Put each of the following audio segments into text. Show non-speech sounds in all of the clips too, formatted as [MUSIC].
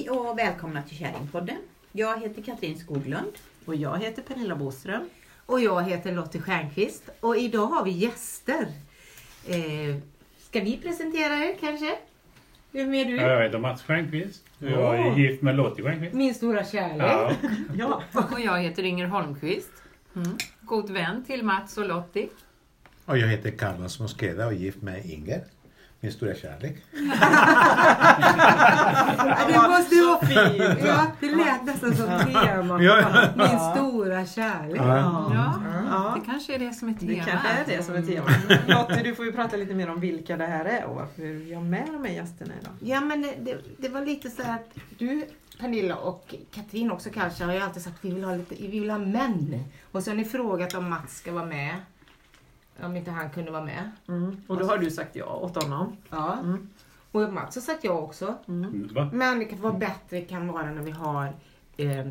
Hej och välkomna till Kärringpodden. Jag heter Katrin Skoglund. Och jag heter Pernilla Boström. Och jag heter Lottie Stjernqvist och idag har vi gäster. Eh, ska vi presentera er kanske? Vem är du? Jag heter Mats Stjernqvist. Jag är gift med Lottie Stjernqvist. Min stora kärlek. Ja. Ja. [LAUGHS] Och jag heter Inger Holmqvist. God vän till Mats och Lottie. Och jag heter Carlos Mosqueda och är gift med Inger, min stora kärlek. Det måste vara fint. Ja, det lät nästan som tema. Ja. Min stora kärlek. Ja. Ja, det kanske är det som är Det temat. kanske är det som är temat. Lottie, du får ju prata lite mer om vilka det här är och varför vi har med de här gästerna idag. Ja men det, det, det var lite så att du Pernilla och Katrin också kanske har ju alltid sagt att vi vill ha lite, vi vill ha män. Och så har ni frågat om Mats ska vara med. Om inte han kunde vara med. Mm. Och då har du sagt ja åt honom. Ja. Mm. Och Mats har sagt ja också. Va? Men det kan vara bättre kan vara när vi har eh,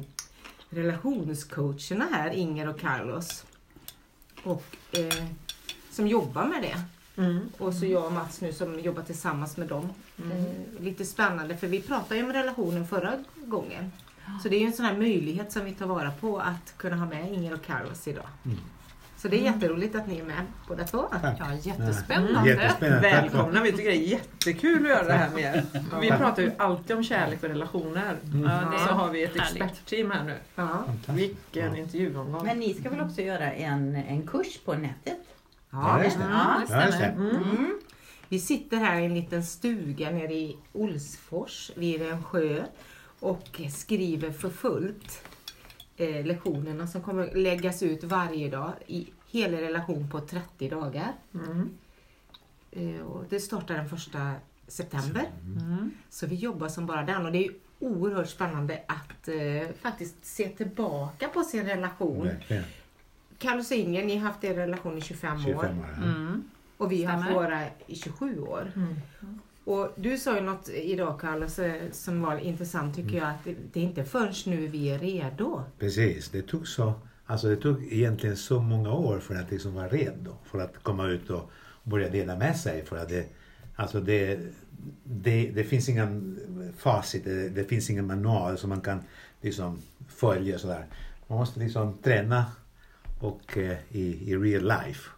relationscoacherna här, Inger och Carlos. Och eh, som jobbar med det. Mm. Och så jag och Mats nu som jobbar tillsammans med dem. Eh, lite spännande för vi pratade ju om relationen förra gången. Så det är ju en sån här möjlighet som vi tar vara på att kunna ha med Inger och Carlos idag. Så det är jätteroligt att ni är med båda två. Ja, jättespännande. Jättespännande. Välkomna, vi tycker det är jättekul att göra det här med er. Vi pratar ju alltid om kärlek och relationer. Ja, är Så har vi ett expertteam här nu. Ja. Vilken intervjuomgång. Men ni ska väl också göra en, en kurs på nätet? Ja, just det. Ja, Ja, just det. Mm. Vi sitter här i en liten stuga nere i Olsfors vid en sjö och skriver för fullt eh, lektionerna som kommer läggas ut varje dag i hela relation på 30 dagar. Mm. Eh, och det startar den första september. Mm. Så vi jobbar som bara den och det är oerhört spännande att eh, faktiskt se tillbaka på sin relation. Verkligen. Carlos och Inger, ni har haft er relation i 25, 25 år år. ja. Mm. och vi har haft våra i 27 år. Mm. Och du sa ju något idag Carlos eh, som var intressant tycker jag att det, det är inte förrän nu vi är redo. Precis, det tog så Alltså det tog egentligen så många år för att liksom vara redo. För att komma ut och börja dela med sig. För att det, alltså det, det, det finns ingen facit, det, det finns ingen manual som man kan liksom följa sådär. Man måste liksom träna och, eh, i, i real life.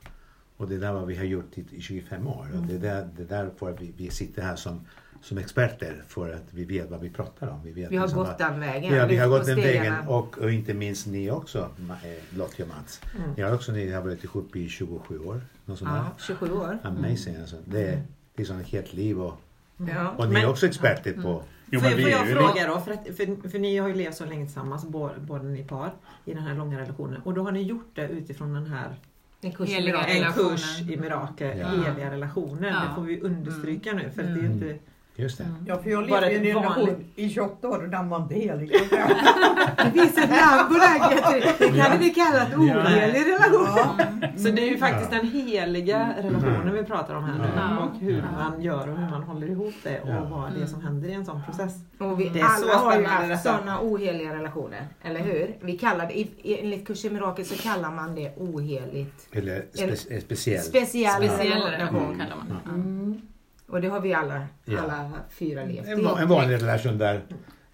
Och det är vad vi har gjort i, i 25 år. Och det är där, det är därför vi, vi sitter här som, som experter. För att vi vet vad vi pratar om. Vi, vet Vi har liksom gått vad, den vägen. Ja, vi har gått den vägen och, och inte minst ni också, eh, Lottie och Mats. Mm. Ni har också ni har varit ihop i 27 år. Ja, 27 år. där. Amazing alltså. Det är liksom ett helt liv och, Ja. och ni är också experter på Jo, Får, får jag fråga då, för, att, för, för ni har ju levt så länge tillsammans, båda ni par, i den här långa relationen. Och då har ni gjort det utifrån den här, En kurs i Heliga mirakel. en kurs i mirakel, Ja. heliga relationer. Ja. Det får vi understryka nu, för att det är ju inte... just det. Ja, för jag levde i en vanligt- relation i 28 år och den var inte helig. [LAUGHS] Det finns ett namn på det. Det kan vi kalla ett ohelig relation. Så det är ju faktiskt den heliga relationen vi pratar om här nu. Ja. Och hur man gör och hur man håller ihop det och Ja. vad det är som händer i en sån process. Och vi Det är alla så har ju haft sådana oheliga relationer. Eller hur? Vi kallar det, enligt kurs i mirakel så kallar man det oheligt. Eller spe, speciellt. Speciell, Speciell relation. relation kallar man det. Mm. Och det har vi alla, Ja. alla fyra levt En, i. en vanlig relation där,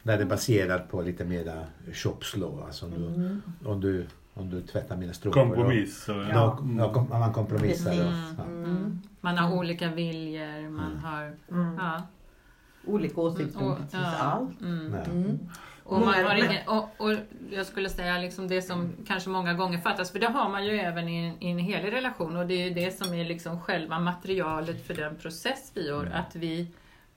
där det är baserat på lite mera shopslaw. Alltså om, du, om, du, om du tvättar mina strumpor. kompromiss. Och, Då, då, man kompromissar. Och, ja. Mm. Man har olika viljor, man har... Mm. Ja. Olika åsikter om Och, precis ja. allt. Mm. Mm. Och, man har ingen, och, och jag skulle säga liksom det som kanske många gånger fattas, för det har man ju även i en, i en helig relation och det är ju det som är liksom själva materialet för den process vi gör. Att vi,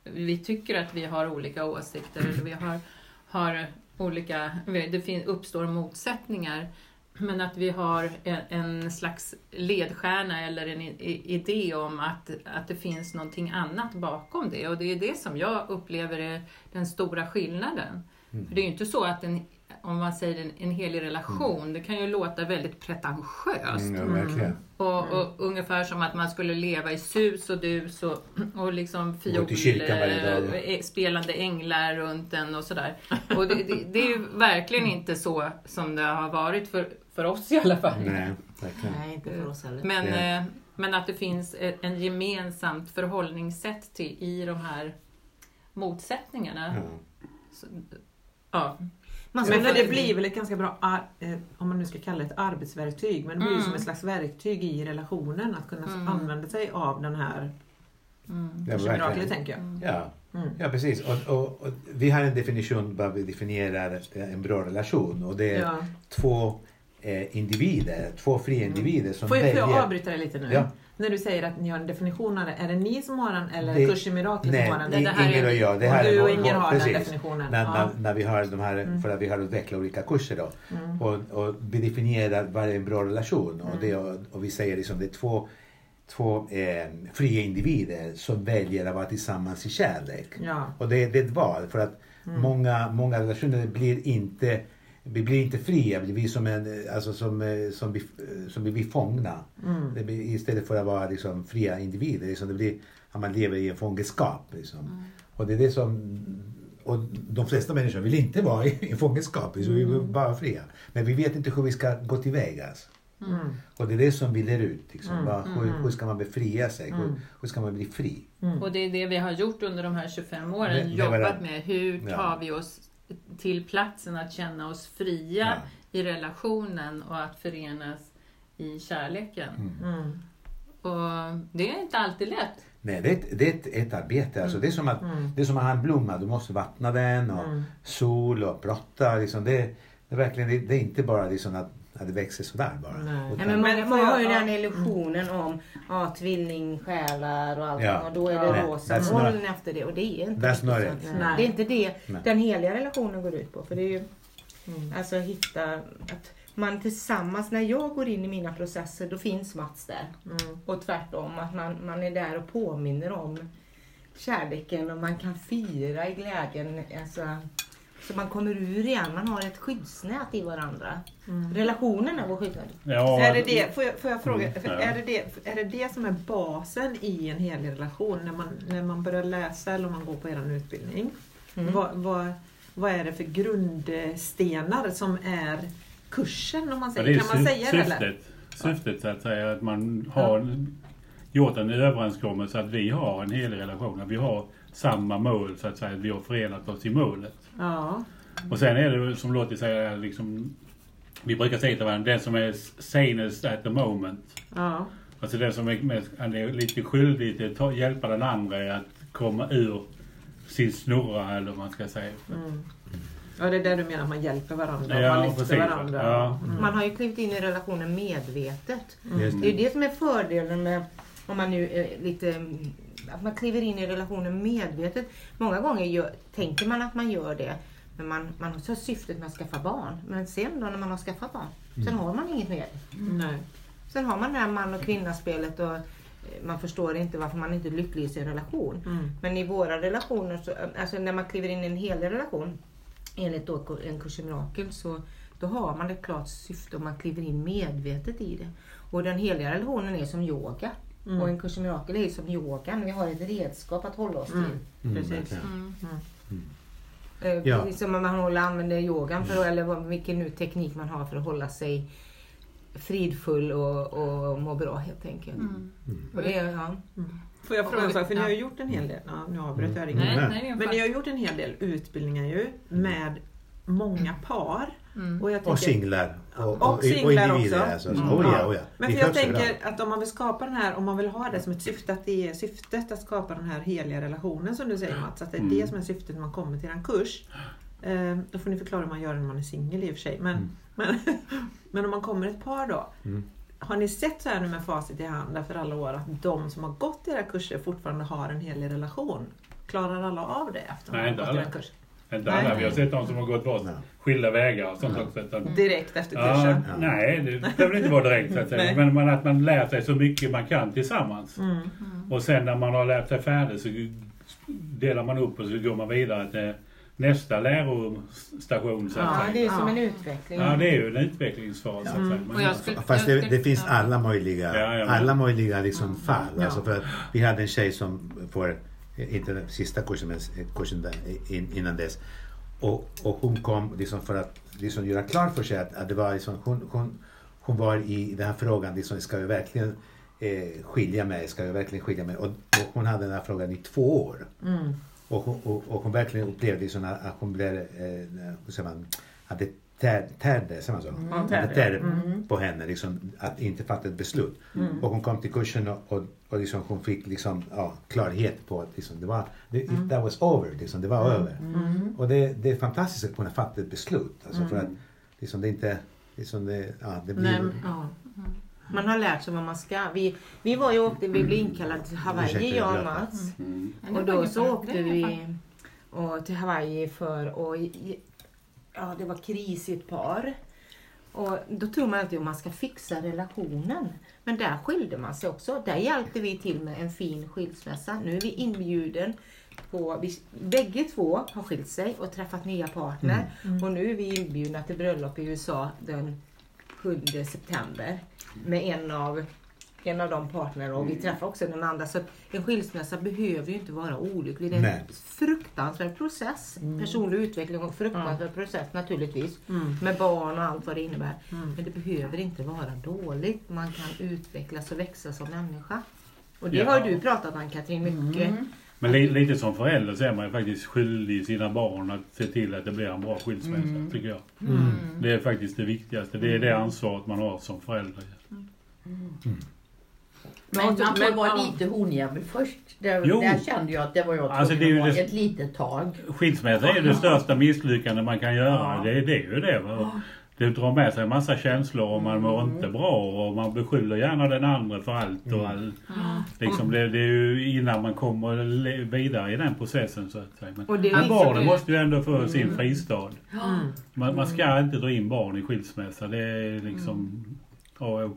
vi tycker att vi har olika åsikter eller vi har, har olika, det fin, uppstår motsättningar. Men att vi har en, en slags ledstjärna eller en idé om att, att det finns någonting annat bakom det. Och det är det som jag upplever är den stora skillnaden. För det är ju inte så att en, om man säger en, en helig relation, det kan ju låta väldigt pretentiöst. Mm, ja, verkligen. Och, och ungefär som att man skulle leva i sus och dus och, och liksom dag. eh, spelande änglar runt en och sådär. Och det, det, det är ju verkligen inte så som det har varit för, för oss i alla fall. Nej, verkligen. Nej, inte för oss heller. Men, eh, men att det finns ett en gemensamt förhållningssätt till, i de här motsättningarna. Ja. Ja. Man Men för det blir väl ett ganska bra, eh, om man nu ska kalla det ett arbetsverktyg, men det blir Mm. som ett slags verktyg i relationen att kunna Mm. använda sig av den här Mm. Ja, tänker jag. Ja, Mm. ja precis. Och, och, och vi har en definition vad vi definierar en bra relation och det är Ja. två eh, individer, två fria individer som Får jag, får jag avbryta dig lite nu? Ja. När du säger att ni har en definition av det, är det ni som har den eller Det- Kurs i Mirakel Nej, som har den? Nej, det här Inger är- och jag. Det och här är du och Inger har den precis. definitionen? När, ja. när, när vi har de här, Mm. för att vi har utvecklat olika kurser då. Mm. Och, och vi definierar vad är en bra relation och, Mm. det, och, och vi säger liksom det är två, två eh, fria individer som väljer att vara tillsammans i kärlek. Ja. Och det, det är ett val för att Mm. många, många relationer blir inte vi blir inte fria, vi blir som, en, alltså som, eh, som, vi, som vi blir fångna. Mm. Det blir, istället för att vara liksom, fria individer. Liksom, det blir att man lever i en fångenskap. Liksom. Mm. Och det är det som... Och de flesta människor vill inte vara i, i fångenskap, liksom, vi vill Mm. vara fria. Men vi vet inte hur vi ska gå tillväga. Mm. Och det är det som vi lär ut. Liksom. Mm, Vad- hur, mm. hur ska man befria sig? Hur, Mm. hur ska man bli fri? Mm. Och det är det vi har gjort under de här 25 åren. Var jobbat med hur tar Ja. vi oss till platsen att känna oss fria Ja. i relationen och att förenas i kärleken. Mm. Mm. Och det är inte alltid lätt. Nej, det är ett, det är ett, ett arbete. Alltså, det, är som att, Mm. det är som att ha en blomma. Du måste vattna den och Mm. sol och brotta. Liksom. Det, det, är verkligen, det, det är inte bara liksom att, att det växer sådär bara. Nej. Nej, men många jag- har ju ja. den illusionen om ja, tvillingsjälar och allt Ja. och då är det Ja. rosa That's moln not- efter det och det är inte That's not så. it. Nej. Nej. Det är inte det Nej. den heliga relationen går ut på. För det är ju Mm. alltså hitta att man tillsammans, när jag går in i mina processer då finns Mats där. Mm. Och tvärtom, att man, man är där och påminner om kärleken och man kan fira i glädjen. Alltså, så man kommer ur igen, man har ett skyddsnät i varandra. Mm. Relationen är vår skyddsnät. Ja, Är det det, får jag, får jag fråga, Mm, ja. är, det det, är det det som är basen i en helig relation när man, när man börjar läsa eller om man går på er utbildning? Mm. Vad, vad, vad är det för grundstenar som är kursen om man Ja, säger? det är kan man säga det eller? syftet, syftet så att säga att man har gjort en överenskommelse att vi har en helig relation. Att vi har samma mål så att säga. Vi har förenat oss i målet. Ja. Och sen är det som Lottie säger liksom vi brukar säga till varandra, den som är sanest at the moment. ja. Alltså den som är, mest, han är lite skyldig till att ta, hjälpa den andra att komma ur sin snurra eller vad man ska säga. Mm. Ja, det är där du menar att man hjälper varandra Ja, man lyfter precis. varandra. Ja. Mm. Man har ju klivit in i relationen medvetet. Just Det är ju det som är fördelen med om man nu är lite att man kliver in i relationen medvetet. Många gånger gör, tänker man att man gör det men man, man har syftet med att skaffa barn. Men sen då när man har skaffat barn, sen har man inget mer. Nej. Sen har man det här man och kvinna-spelet och eh, man förstår inte varför man inte är lycklig i sin relation. Mm. Men i våra relationer, så, alltså när man kliver in i en helig relation enligt då en kurs i mirakel så då har man ett klart syfte och man kliver in medvetet i det. Och den heliga relationen är som yoga. Mm. Och en kurs i mirakel är som yogan. Vi har ett redskap att hålla oss till. Mm. Mm, Precis. Mm. Eh, Ja. Precis som man håller, använder yogan för, eller vad- vilken nu teknik man har för att hålla sig fridfull och, och må bra helt enkelt. Mm. Och det, är- ja. Får jag fråga en sak? För ni har ju gjort en hel del, ja, nu avbröt jag Mm. ringen. Men ni har gjort en hel del utbildningar ju med många par. Mm. Och, jag Och tänker, singlar. Och, Och singlar individer. också. Alltså. Mm. Oh, ja, oh, ja. Men för jag tänker att om man vill skapa den här, om man vill ha det som ett syfte, att det är syftet att skapa den här heliga relationen som du säger Mats, att det är Mm. det som är syftet när man kommer till en kurs. Eh, då får ni förklara hur man gör när man är singel i och för sig. Men, Mm. men, [LAUGHS] men om man kommer ett par då. Mm. Har ni sett så här nu med facit i hand för alla år att de som har gått era kurser fortfarande har en helig relation? Klarar alla av det efter Nej, att ha gått alla. er kurs? Inte Nej. alla. Vi har sett de som har gått bort skilda vägar och sånt också. Utan, Direkt efter ja, kursen? Ja. nej, det behöver inte vara direkt så att säga. Men man, att man lär sig så mycket man kan tillsammans. Mm. Och sen när man har lärt sig färdigt så delar man upp och så går man vidare till nästa lärostation. Så att ja, säga. det är som Ja. en utveckling. Ja, det är ju en utvecklingsfas. Så att Mm. säga. Och Man, jag skulle- Fast det, det finns ja. alla möjliga, Ja, ja, alla möjliga liksom fall. Ja. Alltså för att vi hade en tjej som får, inte den sista kursen men kursen där, in, innan dess. Och, och hon kom liksom för att liksom göra klart för sig att, att det var liksom, hon, hon, hon var i den här frågan, liksom, ska jag verkligen eh, skilja mig? Ska jag verkligen skilja mig? Och, och hon hade den här frågan i två år. Mm. Och, hon- och, och hon verkligen upplevde liksom att att hon blev, eh, hur säger man, att det tär, tärde, säger man så? Ja, Att det tärde. tärde Mm. på henne liksom, att inte fatta ett beslut. Mm. Och hon kom till kursen och, och, och liksom, hon fick liksom, ja, klarhet på att liksom, det var, det, Mm. that was over, liksom, det var över. Och det, det är fantastiskt att kunna fatta ett beslut. Alltså, för att liksom, det inte, liksom, det, ja, det blir... Nej, men- ja. Man har lärt sig vad man ska. Vi, vi var ju åkte, vi blev inkallade till Hawaii jag jag och. Mats. Mm. Det Och då så åkte vi och till Hawaii för och ja, det var kris i ett par. Och då tror man alltid att man ska fixa relationen. Men där skilde man sig också. Där hjälpte vi till med en fin skilsmässa. Nu är vi inbjuden på, vi, bägge två har skilt sig och träffat nya partner. Och nu är vi inbjudna till bröllop i USA den 7 september. Med en av, en av de partnerna och vi träffar också den andra. Så en skilsmässa behöver ju inte vara olycklig. Det är Nej. en fruktansvärd process. Personlig utveckling och fruktansvärd process naturligtvis. Mm. Med barn och allt vad det innebär. Mm. Men det behöver inte vara dåligt. Man kan utvecklas och växa som människa. Och det Ja. har du pratat om Katrin mycket. Mm. Men li, lite som förälder så är man ju faktiskt skyldig sina barn att se till att det blir en bra skilsmässa, Mm. tycker jag. Mm. Det är faktiskt det viktigaste. Det är det ansvaret man har som förälder. Men man får men- vara ja. lite honjävel först. Där, Jo. där kände jag att det var jag Alltså, det är ju det- ett litet tag. Skilsmässa är ju det största misslyckande man kan göra. Ja. Det, är- det är ju det. Och Det drar med sig en massa känslor och man mår Mm. inte bra och man beskyller gärna den andra för allt. Och Mm. all, liksom det, det är ju innan man kommer vidare i den processen så att säga. Men, Och det men liksom barnen måste ju ändå få sin fristad. Mm. Man, man ska inte dra in barn i skilsmässa. Det är liksom A och O.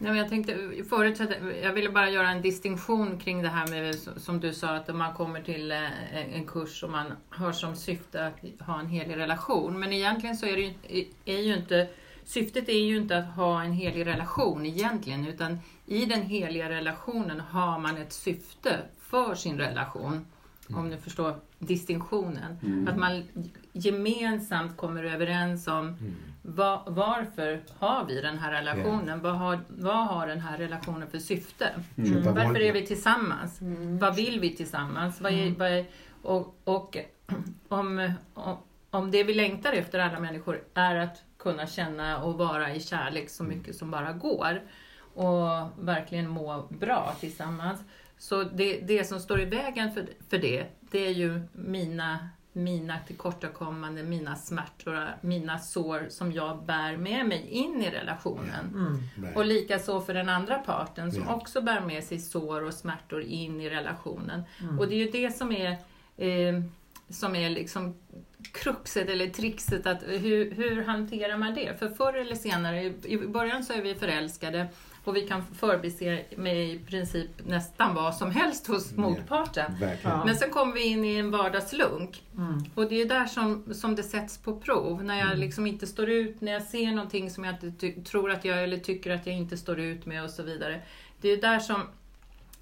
Nej, men jag tänkte förut, jag ville bara göra en distinktion kring det här med som du sa att man kommer till eh, en kurs och man har som syfte att ha en helig relation. Men egentligen så är det ju, är ju inte Syftet är ju inte att ha en helig relation egentligen utan i den heliga relationen har man ett syfte för sin relation. Om du förstår distinktionen. Att man gemensamt kommer överens om Va, varför har vi den här relationen? Vad, har, vad har den här relationen för syfte? Köpa Varför Volvo. är vi tillsammans? Vad vill vi tillsammans? Vad är, vad är, och och [CLEARS THROAT] om, om, om det vi längtar efter alla människor är att kunna känna och vara i kärlek så mycket som bara går och verkligen må bra tillsammans. Så det, det som står i vägen för, för det, det är ju mina, mina tillkortakommanden, mina smärtor, mina sår som jag bär med mig in i relationen. Mm. Och likaså för den andra parten som Ja. också bär med sig sår och smärtor in i relationen. Och det är ju det som är, eh, som är liksom kruxet eller trixet, att hur, hur hanterar man det? För förr eller senare, i- i början så är vi förälskade och vi kan förbise med i princip nästan vad som helst hos Ja. motparten. Verkligen. Men sen kommer vi in i en vardagslunk. Mm. Och det är där som, som det sätts på prov. När jag liksom inte står ut, när jag ser någonting som jag inte tror att jag eller tycker att jag inte står ut med och så vidare. Det är där som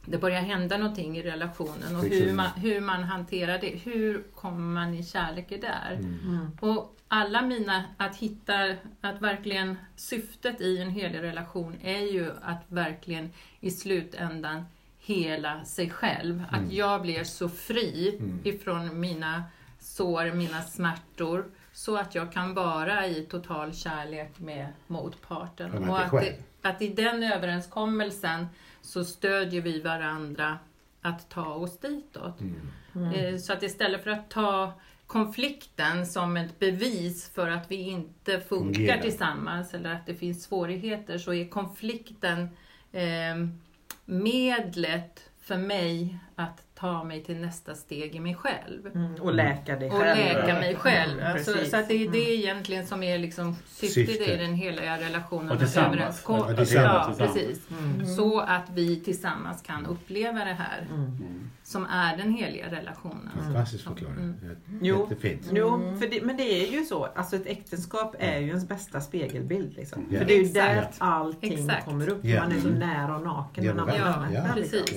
det börjar hända någonting i relationen och hur man, hur man hanterar det. Hur kommer man i kärlek är där. Mm. Och alla mina, att hitta, att verkligen syftet i en helig relation är ju att verkligen i slutändan hela sig själv. Att jag blir så fri Mm. ifrån mina sår, mina smärtor, så att jag kan vara i total kärlek med motparten. Och att, det, att i den överenskommelsen så stödjer vi varandra att ta oss ditåt. Mm. Eh, Så att istället för att ta konflikten som ett bevis för att vi inte funkar Fungerar. tillsammans eller att det finns svårigheter så är konflikten eh, medlet för mig att ta mig till nästa steg i mig själv. Mm. Och läka dig Och själv. läka mig själv. Mm, Alltså, så att det är det egentligen som är liksom syftet Syfte. i den hela relationen. Och tillsammans. Ja, tillsammans, Ja, precis. Mm. Så att vi tillsammans kan uppleva det här Mm. som är den heliga relationen. Fantastisk förklaring. Mm. Jo. Jättefint. Jo, för det, men det är ju så. Alltså ett äktenskap är ju ens bästa spegelbild. Liksom. Ja. För det är ju Exakt. där allting Exakt. kommer upp. Ja. Man är så nära och naken när man men Ja, precis.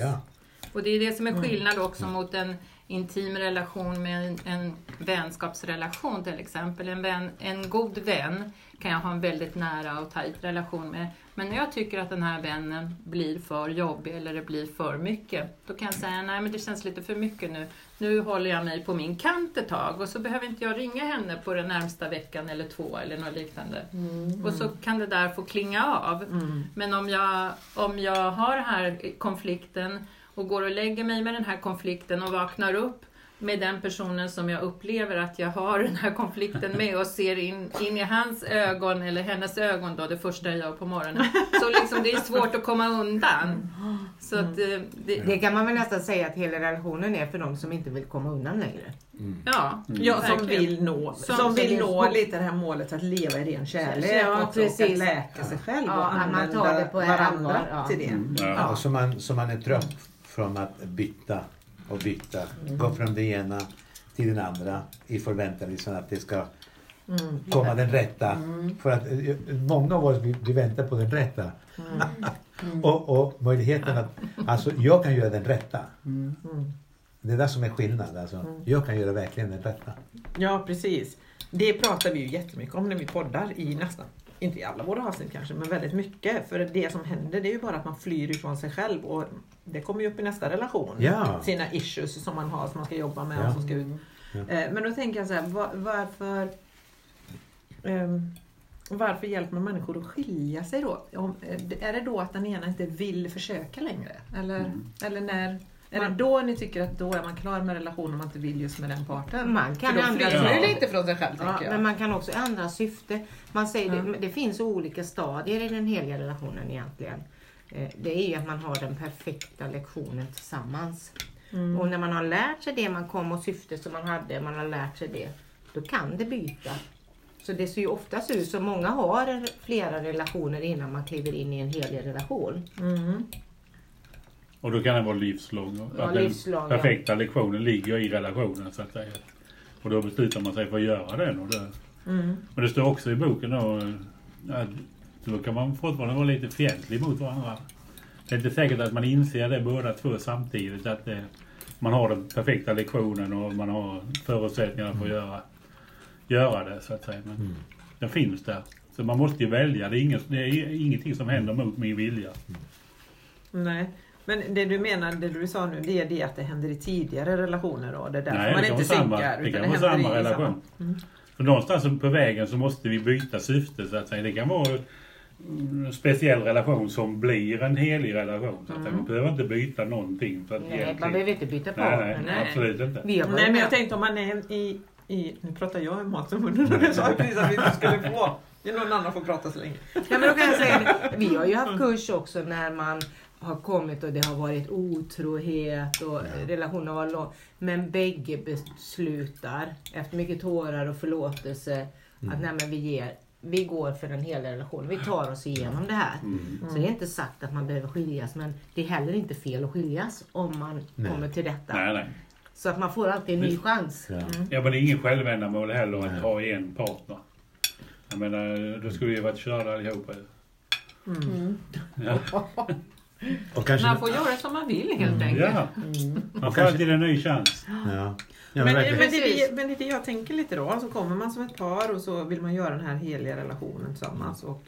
Och det är det som är skillnad också mot en, intim relation med en, en vänskapsrelation till exempel. En, vän, en god vän kan jag ha en väldigt nära och tajt relation med. Men när jag tycker att den här vännen blir för jobbig eller det blir för mycket, då kan jag säga nej men det känns lite för mycket nu. Nu håller jag mig på min kant ett tag och så behöver inte jag ringa henne på den närmsta veckan eller två eller något liknande. Och så kan det där få klinga av. Men om jag, om jag har den här konflikten och går och lägger mig med den här konflikten och vaknar upp med den personen som jag upplever att jag har den här konflikten med och ser in, in i hans ögon eller hennes ögon då det första jag gör på morgonen. Så liksom det är svårt att komma undan. Så att eh, det, Det kan man väl nästan säga att hela relationen är för de som inte vill komma undan längre. ja, Ja, som verkligen. vill nå, som, Som vill vill- nå lite det här målet att leva i ren kärlek Ja, och att precis. läka sig själv Ja, och att man tar använda det på varandra allvar, ja. till det. Ja. Ja, så, man, så man är trött från att byta och byta. Gå från det ena till den andra i förväntan liksom att det ska komma den rätta. För att eh, många av oss vi, vi väntar på den rätta. [LAUGHS] och, och möjligheten att, alltså jag kan göra den rätta. Det är det som är skillnad. Alltså. Jag kan göra verkligen den rätta. Ja, precis. Det pratar vi ju jättemycket om när vi poddar i nästan, inte i alla våra avsnitt kanske, men väldigt mycket. För det som händer det är ju bara att man flyr ifrån sig själv och det kommer ju upp i nästa relation. Ja. Sina issues som man har som man ska jobba med Ja. och som ska ut. Ja. Eh, Men då tänker jag så här, var, varför ehm, varför hjälper man människor att skilja sig då? Om, eh, är det då att den ena inte vill försöka längre? Eller, eller när, är det då ni tycker att då är man klar med relationen om man inte vill just med den parten? Man kan För då ändra flyr man lite från sig själv Ja, men man kan också ändra syfte. Man säger Ja. det, det finns olika stadier i den heliga relationen egentligen. Eh, Det är ju att man har den perfekta lektionen tillsammans. Mm. Och när man har lärt sig det man kom och syftet som man hade, man har lärt sig det, då kan det byta. Så det ser ju oftast ut som många har flera relationer innan man kliver in i en helig relation. Mm. Och då kan den vara livslång. Ja, att den livslång, ja. perfekta lektionen ligger i relationen så att säga. Och då beslutar man sig för att göra den. Och det, Mm. men det står också i boken då att då kan man fortfarande vara lite fientlig mot varandra. Det är inte säkert att man inser det båda två samtidigt. Att det, man har den perfekta lektionen och man har förutsättningarna för att göra, göra det så att säga. Men den finns där. Så man måste ju välja. Det är, inget, det är ingenting som händer mot min vilja. Nej. Men det du menar, det du sa nu, det är det att det händer i tidigare relationer då? Det är därför Nej, man inte samma, synkar? det kan vara samma relation. Mm. För någonstans på vägen så måste vi byta syfte så att säga. Det kan vara mm, speciell relation som blir en helig relation. Så att säga. Man behöver inte byta någonting. För att Nej, man egentligen- behöver inte byta nej, partner. nej, Nej. absolut inte. Vi Nej men jag tänkte om man är i, i nu pratar jag i mat som munnen det sa precis att vi inte skulle få. Någon annan får prata så länge. Ja, men då kan jag säga det. Vi har ju haft kurs också när man har kommit och det har varit otrohet och relationen var lång. Men bägge beslutar efter mycket tårar och förlåtelse att nej, men vi, ger, vi går för den hela relationen. Vi tar oss igenom det här. Så det är inte sagt att man behöver skiljas men det är heller inte fel att skiljas om man Nej. kommer till detta. Nej, nej. Så att man får alltid en ny chans. Ja. Ja, men det är ingen självändamål heller att Nej. ha en partner. Jag menar, då skulle vi ju varit körda allihopa. Ja. Och kanske, Man får göra som man vill helt enkelt. ja. Man får alltid en ny chans. ja. Ja, Men, men men, det, är det, men det är det jag tänker lite då. Så kommer man som ett par och så vill man göra den här heliga relationen tillsammans och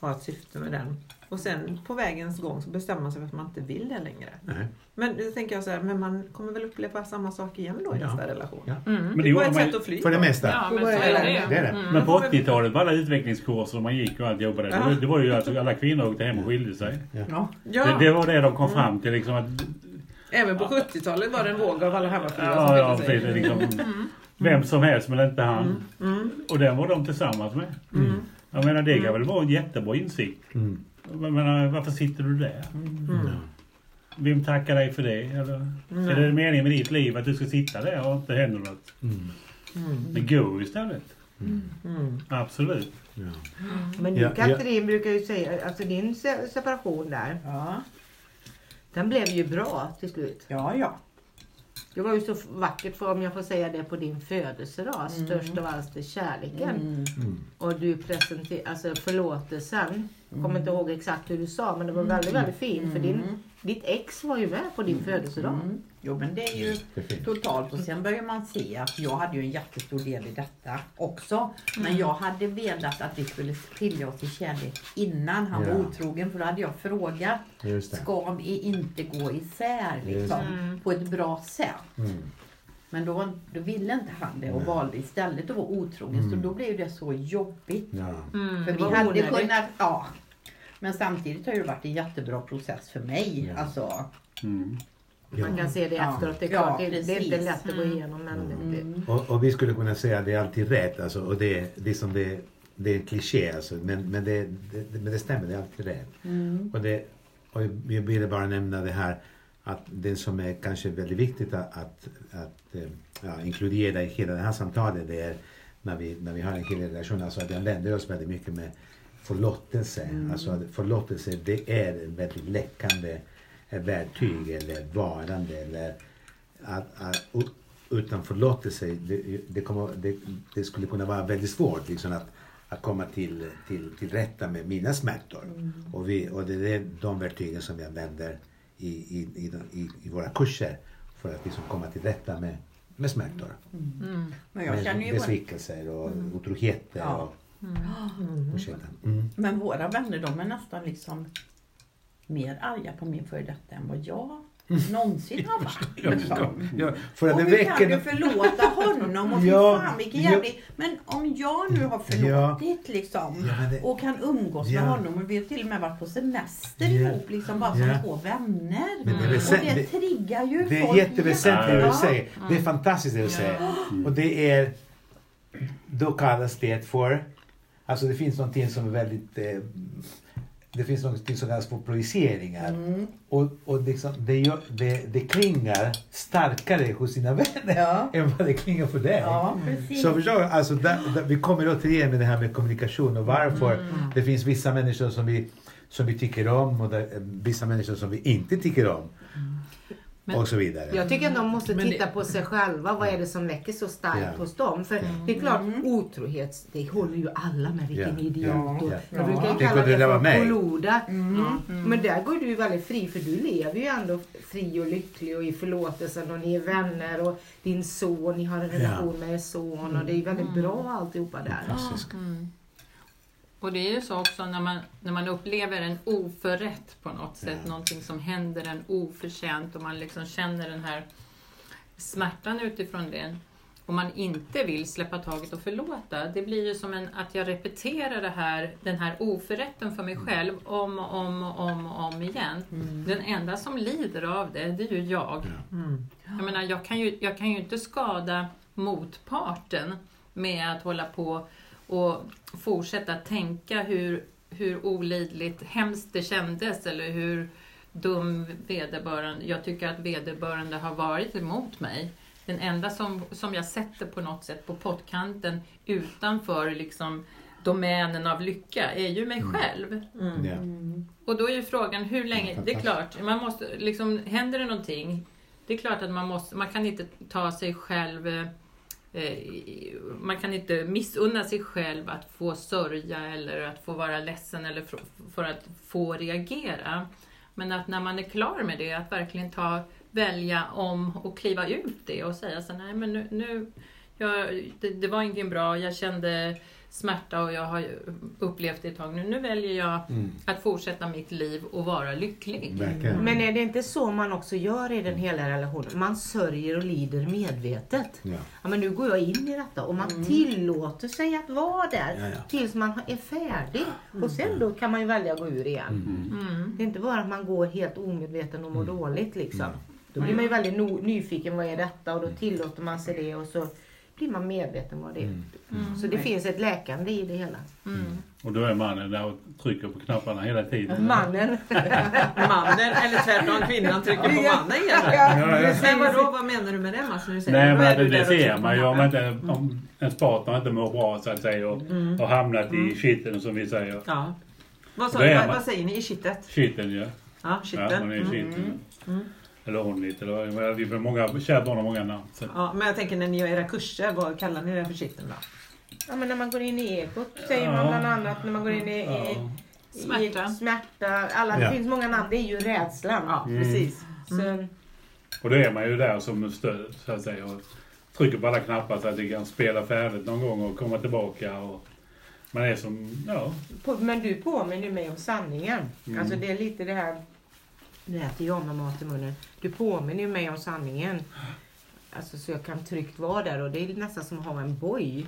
ha ett syfte med den. Och sen på vägens gång så bestämmer man sig för att man inte vill det längre. Nej. Men då tänker jag så här, men man kommer väl uppleva samma sak igen då i Ja. nästa relation? Ja. Mm. Men Det det är gjorde ett sätt att fly För det mesta. Ja, men Det det. det. Mm. men på 80-talet på alla utvecklingskurser man gick och allt jobbade, det, var- det var ju att alla kvinnor åkte hem och skilde sig. Ja. Det, det var det de kom fram till. Liksom att, Även på 70-talet var det en våg av alla hemmafruar ja, som ja, sig. liksom, vem som helst men inte han. Mm. Och den var de tillsammans med. Mm. Jag menar det kan väl vara en jättebra insikt. Mm. Jag menar, varför sitter du där? Mm. Vem tackar dig för det? Eller, Mm. Är det meningen med ditt liv att du ska sitta där och inte händer något? Mm. Går ju istället. Mm. Absolut. Ja. Men du Ja, ja. Katrin brukar ju säga, alltså din se- separation där, Ja. Den blev ju bra till slut. ja, ja. Det var ju så vackert för om jag får säga det på din födelsedag. Störst av allt är kärleken. Mm. Och du presenterade, alltså förlåtelsen. Jag kommer inte ihåg exakt hur du sa men det var väldigt, väldigt fint. För din ditt ex var ju med på din födelsedag. Mm. Jo men det är ju totalt och sen börjar man se att jag hade ju en jättestor del i detta också. Men jag hade velat att vi skulle skilja oss i kärlek innan han Ja. var otrogen för då hade jag frågat. Ska vi inte gå isär liksom, det. på ett bra sätt? Mm. Men då, då ville inte han det och Nej. valde istället att vara otrogen. Så Mm. då blev det så jobbigt. Ja. Mm, För det vi hade onödigt. kunnat, ja. Men samtidigt har det varit en jättebra process för mig. Ja. Alltså, Mm. Man kan se det Ja. efteråt. Det är, Ja, klart, det, det är inte lätt att gå igenom men det, mm. Och, och vi skulle kunna säga att det är alltid rätt. Alltså, och det, det, är som det, det är en kliché alltså, men, men, det, det, men det stämmer, det är alltid rätt. mm. Och, det, och jag ville bara nämna det här att det som är kanske väldigt viktigt att, att, att eh, ja, inkludera i hela det här samtalet det är när vi, när vi har en hel relation, alltså att den vänder oss väldigt mycket med förlåtelse. Mm. Alltså förlåtelse det är ett väldigt läckande eh, verktyg eller varande eller att, att, ut- utan förlåtelse det, det, kommer, det, det skulle kunna vara väldigt svårt liksom att, att komma till, till, till rätta med mina smärtor. Och, vi, och det är de verktygen som jag använder i, i, i, i, i våra kurser för att liksom komma till rätta med, med smärtor. Mm. Men jag med känner ju bara, besvikelser och otroheter. Ja. Och, Mm. ursäkta. Mm. Men våra vänner de är nästan liksom mer arga på min före detta än vad jag någonsin har varit. Liksom. Ja, för att Och det hur kan du förlåta honom? Och Ja, fan vilken ja. jävlig... Men om jag nu har förlåtit liksom Ja, det- och kan umgås Ja. med honom och vi har till och med varit på semester Ja. ihop liksom bara som två vänner. Men det är och det triggar ju Det är folk jätteväsentligt det du säger. Det är fantastiskt det du säger. Och det är... Då kallas det för... Alltså det finns någonting som är väldigt... Eh, det finns någonting som kallas för projiceringar. Mm. Och, och liksom, det, gör, det, det klingar starkare hos sina vänner Ja. [LAUGHS] än vad det klingar för dig. Ja, precis. Så förstår du? Alltså, där, där, vi kommer återigen med det här med kommunikation och varför Mm. det finns vissa människor som vi, som vi tycker om och där, eh, vissa människor som vi inte tycker om. Men- och så vidare. Jag tycker att de måste Men det- titta på sig själva. Vad är det som väcker så starkt Ja. hos dem? För det är klart, otrohet, det håller ju alla med. Vilken Ja, idiot. ja, och ja. Jag brukar kalla det det för mig. koloda. Mm. Men där går du ju väldigt fri för du lever ju ändå fri och lycklig och i förlåtelsen och ni är vänner och din son, ni har en relation med er son och det är väldigt bra alltihopa där. Fantastiskt. Mm. Och det är ju så också när man, när man upplever en oförrätt på något sätt, Ja. någonting som händer en oförtjänt och man liksom känner den här smärtan utifrån det och man inte vill släppa taget och förlåta. Det blir ju som en, att jag repeterar det här, den här oförrätten för mig själv om och om och om, och om igen. Den enda som lider av det, det är ju jag. Mm. Jag menar, jag kan ju, jag kan ju inte skada motparten med att hålla på och fortsätta tänka hur, hur olidligt hemskt det kändes eller hur dum vederbörande, jag tycker att vederbörande har varit emot mig. Den enda som, som jag sätter på något sätt på pottkanten utanför liksom domänen av lycka är ju mig själv. Mm. Ja. Och då är ju frågan hur länge, Ja, det är klart, man måste, liksom, händer det någonting, det är klart att man måste, man kan inte ta sig själv, eh, Eh, man kan inte missunna sig själv att få sörja eller att få vara ledsen eller för, att få reagera. Men att när man är klar med det, att verkligen ta, välja om och kliva ut det och säga så nej men nu, nu jag, det, det var inget bra, jag kände smärta och jag har upplevt det ett tag nu. Nu väljer jag Mm. att fortsätta mitt liv och vara lycklig. Verkligen. Men är det inte så man också gör i den hela relationen? Man sörjer och lider medvetet. Ja. Ja, men nu går jag in i detta och man tillåter sig att vara där Ja, ja. tills man är färdig. Och sen då kan man ju välja att gå ur igen. Mm. Det är inte bara att man går helt omedveten och mår dåligt liksom. Då blir man ju väldigt no- nyfiken, vad är detta? Och då tillåter man sig det och så blir man medveten vad det är. Mm. Så det finns ett läkande i det hela. Mm. Och då är mannen där och trycker på knapparna hela tiden. Mannen. [LAUGHS] Mannen, eller tvärtom kvinnan trycker på mannen. Ja, ja. Men vadå, vad menar du med det Mats? När du säger Nej men det, det ser man ju om, inte, om ens partner inte mår bra så att säga och, och hamnat i kitteln som vi säger. Ja. Vad, sa vad, man- vad säger ni i kittet? Kitteln ja. Ja, Ja, kitteln. hon är i Mm. kitteln. Mm. Eller hon lite. Eller, vad- vi får många, kärt barn har många namn. Så. Ja, men jag tänker när ni gör era kurser, vad kallar ni det för kitteln då? Ja, men när man går in i ekot säger Ja. man bland annat när man går in i, i Ja. Smärta. i smärta. Alla, Ja. Det finns många namn. Det är ju rädslan. Ja, Mm. precis. Så, Och då är man ju där som stöd så att säga. Och trycker på alla knappar så att det kan spela färdigt någon gång och komma tillbaka. Och man är som, ja. på, men du påminner mig om sanningen. Mm. Alltså det är lite det här, nu äter jag med mat i munnen. Du påminner ju mig om sanningen. Alltså så jag kan tryggt vara där och det är nästan som att ha en boj.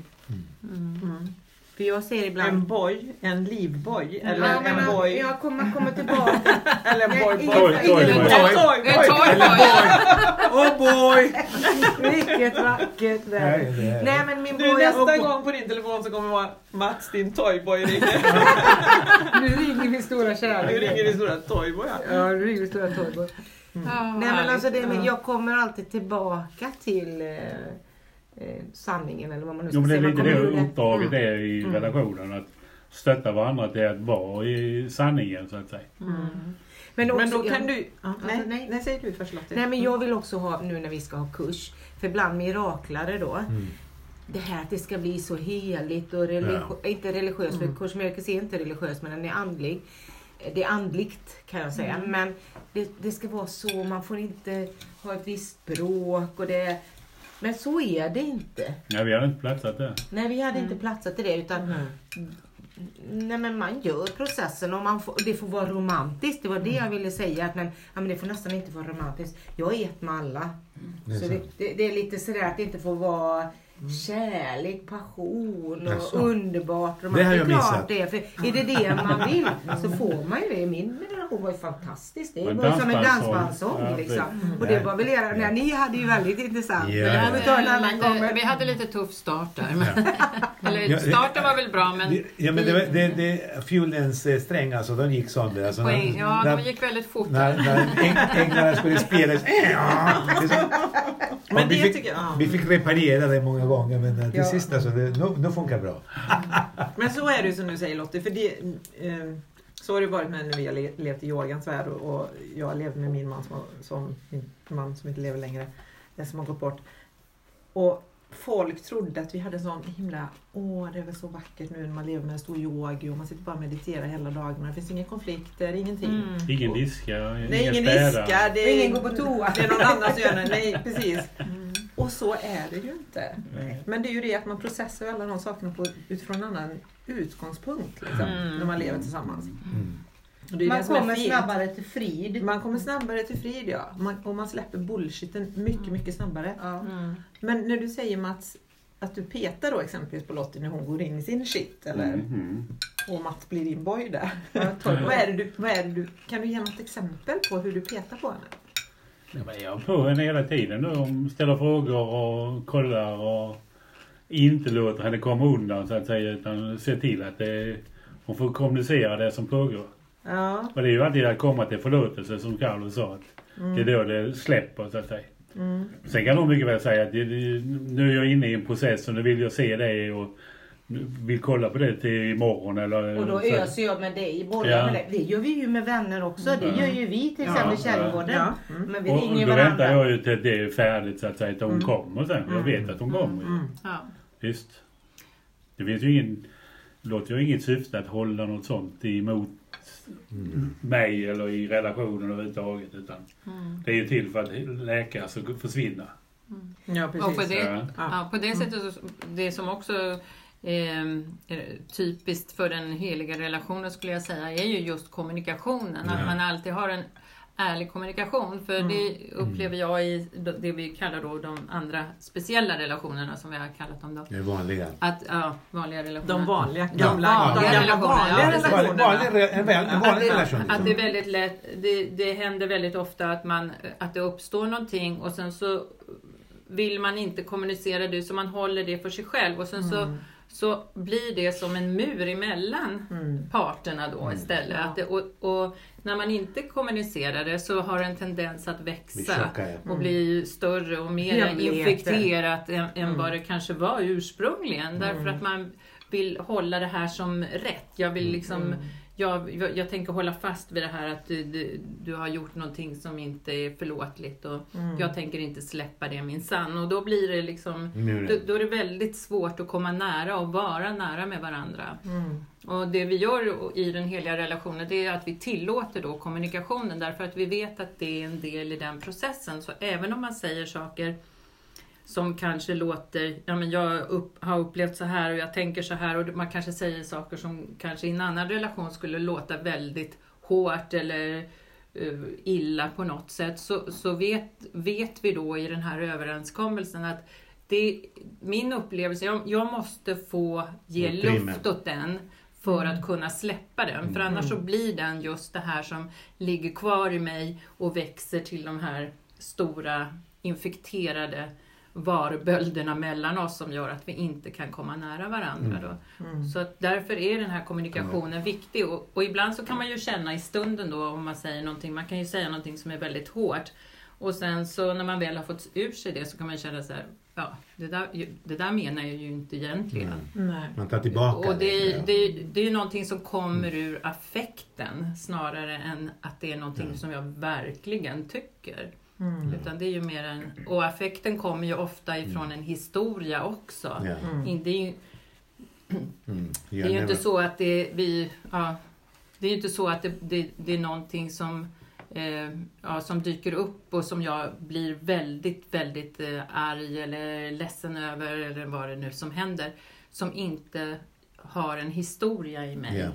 Mm. För jag ser ibland... En boj, en livboj eller Ja, en boj. Jag kommer komma tillbaka. [LAUGHS] Eller en Nej, boj, ingen- boj. Toy- toy ingen- boy. En toy, En boj. toy boy. Oh boy! Vilket vackert är. Nej, Nej men min Du, boj... nästa gång på din telefon så kommer vara Mats, din toyboy ringer. [LAUGHS] Nu ringer vi stora Nu kärlek. ringer din stora toyboy. ja. Ja, nu ringer vi stora Toyboy. Ja, Nej men alltså det, men jag kommer alltid tillbaka till eh, eh, sanningen eller vad man nu ska Jo, men det är säga. lite det uppdraget Mm. är i relationen. Att stötta varandra till att vara i sanningen så att säga. Men, också, Men då kan ja, du... Ja, nej, nej. nej, säg du först Lottie. Nej men jag vill också ha nu när vi ska ha kurs. För bland miraklare då. Mm. Det här att det ska bli så heligt och religiöst. Inte religiöst för kurs mirakel är inte religiös men den är andlig. Det är andligt kan jag säga. Men det, det ska vara så. Man får inte ha ett visst språk. Och det, men så är det inte. Nej, vi hade inte platsat där. Nej vi hade inte platsat i det utan Nej men man gör processen och man får, det får vara romantiskt. Det var det jag ville säga. Att men, ja, men det får nästan inte vara romantiskt. Jag är ett med alla. Det Så så. det, det, det är lite sådär att det inte får vara kärlek, passion och Jaså. underbart. Det har jag det är klart missat. det är. För är det det man vill så får man ju det. Min relation var ju fantastisk. Det Och var ju som en dansbandssång. Ja, liksom. Och det var väl era, nej, ni hade ju väldigt intressant. Ja. Det vi ta en annan gång. Vi hade lite tuff start där. Ja, eller det- starten var väl bra men Ja men det, var- det, det, fjolens eh, sträng alltså, de gick sönder. Alltså, poäng, när, ja, när, de gick väldigt fort. när, när äng- änglarna skulle spela. [LAUGHS] så- Men vi, det fick, tycker jag... ja. vi fick reparera det många gånger men eh, till Ja. sist alltså, det, nu, nu funkar bra. [LAUGHS] Men så är det ju som du säger Lottie, för det, eh, så har det varit med när vi har le- levt i yogans värld och, och jag levde med min man som, som, min man som inte lever längre, den som har gått bort. Och folk trodde att vi hade sån himla, åh det är väl så vackert nu när man lever med en stor yogi och man sitter bara och mediterar hela dagarna. Det finns inga konflikter, ingenting. Mm. Ingen diskar, är ingen ingen städar. diskar, det är, Ingen går på toa. det är någon annan som gör det. Nej, precis. Och så är det ju inte. Nej. Men det är ju det att man processar alla de sakerna på, utifrån en annan utgångspunkt liksom, Mm. när man lever tillsammans. Mm. Är Man det som är kommer snabbare till frid. Man kommer snabbare till frid ja. Man, och man släpper bullshiten mycket, mycket snabbare. Ja. Mm. Men när du säger Mats, att du petar då exempelvis på Lottie när hon går in i sin shit eller Mhm. och Mats blir din boy där. [LAUGHS] Vad är det du, vad är det du, kan du ge något exempel på hur du petar på henne? Jag är på henne hela tiden nu. Hon ställer frågor och kollar och inte låter henne komma undan så att säga utan ser till att det, hon får kommunicera det som pågår. Ja. Och det är ju alltid att komma till förlåtelse som Carlos sa. Att Det är då det släpper så att säga. Mm. Sen kan hon mycket väl säga att nu är jag inne i en process och nu vill jag se det och vill kolla på det till imorgon eller Och då så. öser jag med dig, bollar Ja. med dig. Det gör vi ju med vänner också. Det gör ju vi till exempel i Ja, Kärringården. ja. Mm. Men vi Och ringer då varandra. väntar jag ju till det är färdigt så att säga, att hon kommer sen. Jag vet att hon kommer ju. Mm. Ja. Visst. Det finns ju ingen, låter ju inget syfte att hålla något sånt emot mig eller i relationen överhuvudtaget. Utan Mm. det är ju till för att läka, alltså försvinna. Ja, precis. Och på det, Ja. ja, på det sättet, så, det som också eh, är typiskt för den heliga relationen skulle jag säga, är ju just kommunikationen. Att man alltid har en ärlig kommunikation. För det upplever jag i det vi kallar då de andra speciella relationerna som vi har kallat dem då. Det är vanliga. Att, ja, vanliga relationer. De vanliga, gamla, vanliga de gamla relationerna, vanliga. Vanlig, vanlig, en Att det, relation. att det är Liksom. väldigt lätt, det, det händer väldigt ofta att, man, att det uppstår någonting och sen så vill man inte kommunicera det så man håller det för sig själv och sen så, så blir det som en mur emellan Mm. parterna då istället. Att det, och, och när man inte kommunicerar det så har det en tendens att växa ja. och bli större och mer infekterat än, än Mm. vad det kanske var ursprungligen. Därför att man vill hålla det här som rätt. Jag Mm. vill liksom jag, jag, jag tänker hålla fast vid det här att du, du, du har gjort någonting som inte är förlåtligt och Mm. jag tänker inte släppa det minsann. Och då blir det liksom, då, är det. då är det väldigt svårt att komma nära och vara nära med varandra. Mm. Och det vi gör i den heliga relationen det är att vi tillåter då kommunikationen därför att vi vet att det är en del i den processen. Så även om man säger saker som kanske låter, ja men jag upp, har upplevt så här och jag tänker så här och man kanske säger saker som kanske i en annan relation skulle låta väldigt hårt eller eh, illa på något sätt så, så vet, vet vi då i den här överenskommelsen att det, min upplevelse, jag, jag måste få ge Utrymme. luft åt den för att kunna släppa den. För annars så blir den just det här som ligger kvar i mig och växer till de här stora infekterade varbölderna mellan oss som gör att vi inte kan komma nära varandra. Då. Mm. Så att därför är den här kommunikationen viktig. Och, och ibland så kan man ju känna i stunden då om man säger någonting, man kan ju säga någonting som är väldigt hårt. Och sen så när man väl har fått ur sig det så kan man känna så här, ja det där, det där menar jag ju inte egentligen. Mm. Nej. Man tar tillbaka Och det, ja. det, det är ju någonting som kommer ur affekten snarare än att det är någonting som jag verkligen tycker. Mm. Utan det är ju mer en, och affekten kommer ju ofta ifrån en historia också. Ja. Mm. Det är ju, Mm. [CLEARS THROAT] det är ju inte så att det, vi, ja, det är ju inte så att det, det, det är någonting som, eh, ja, som dyker upp och som jag blir väldigt, väldigt eh, arg eller ledsen över eller vad det nu som händer. Som inte har en historia i mig, Ja.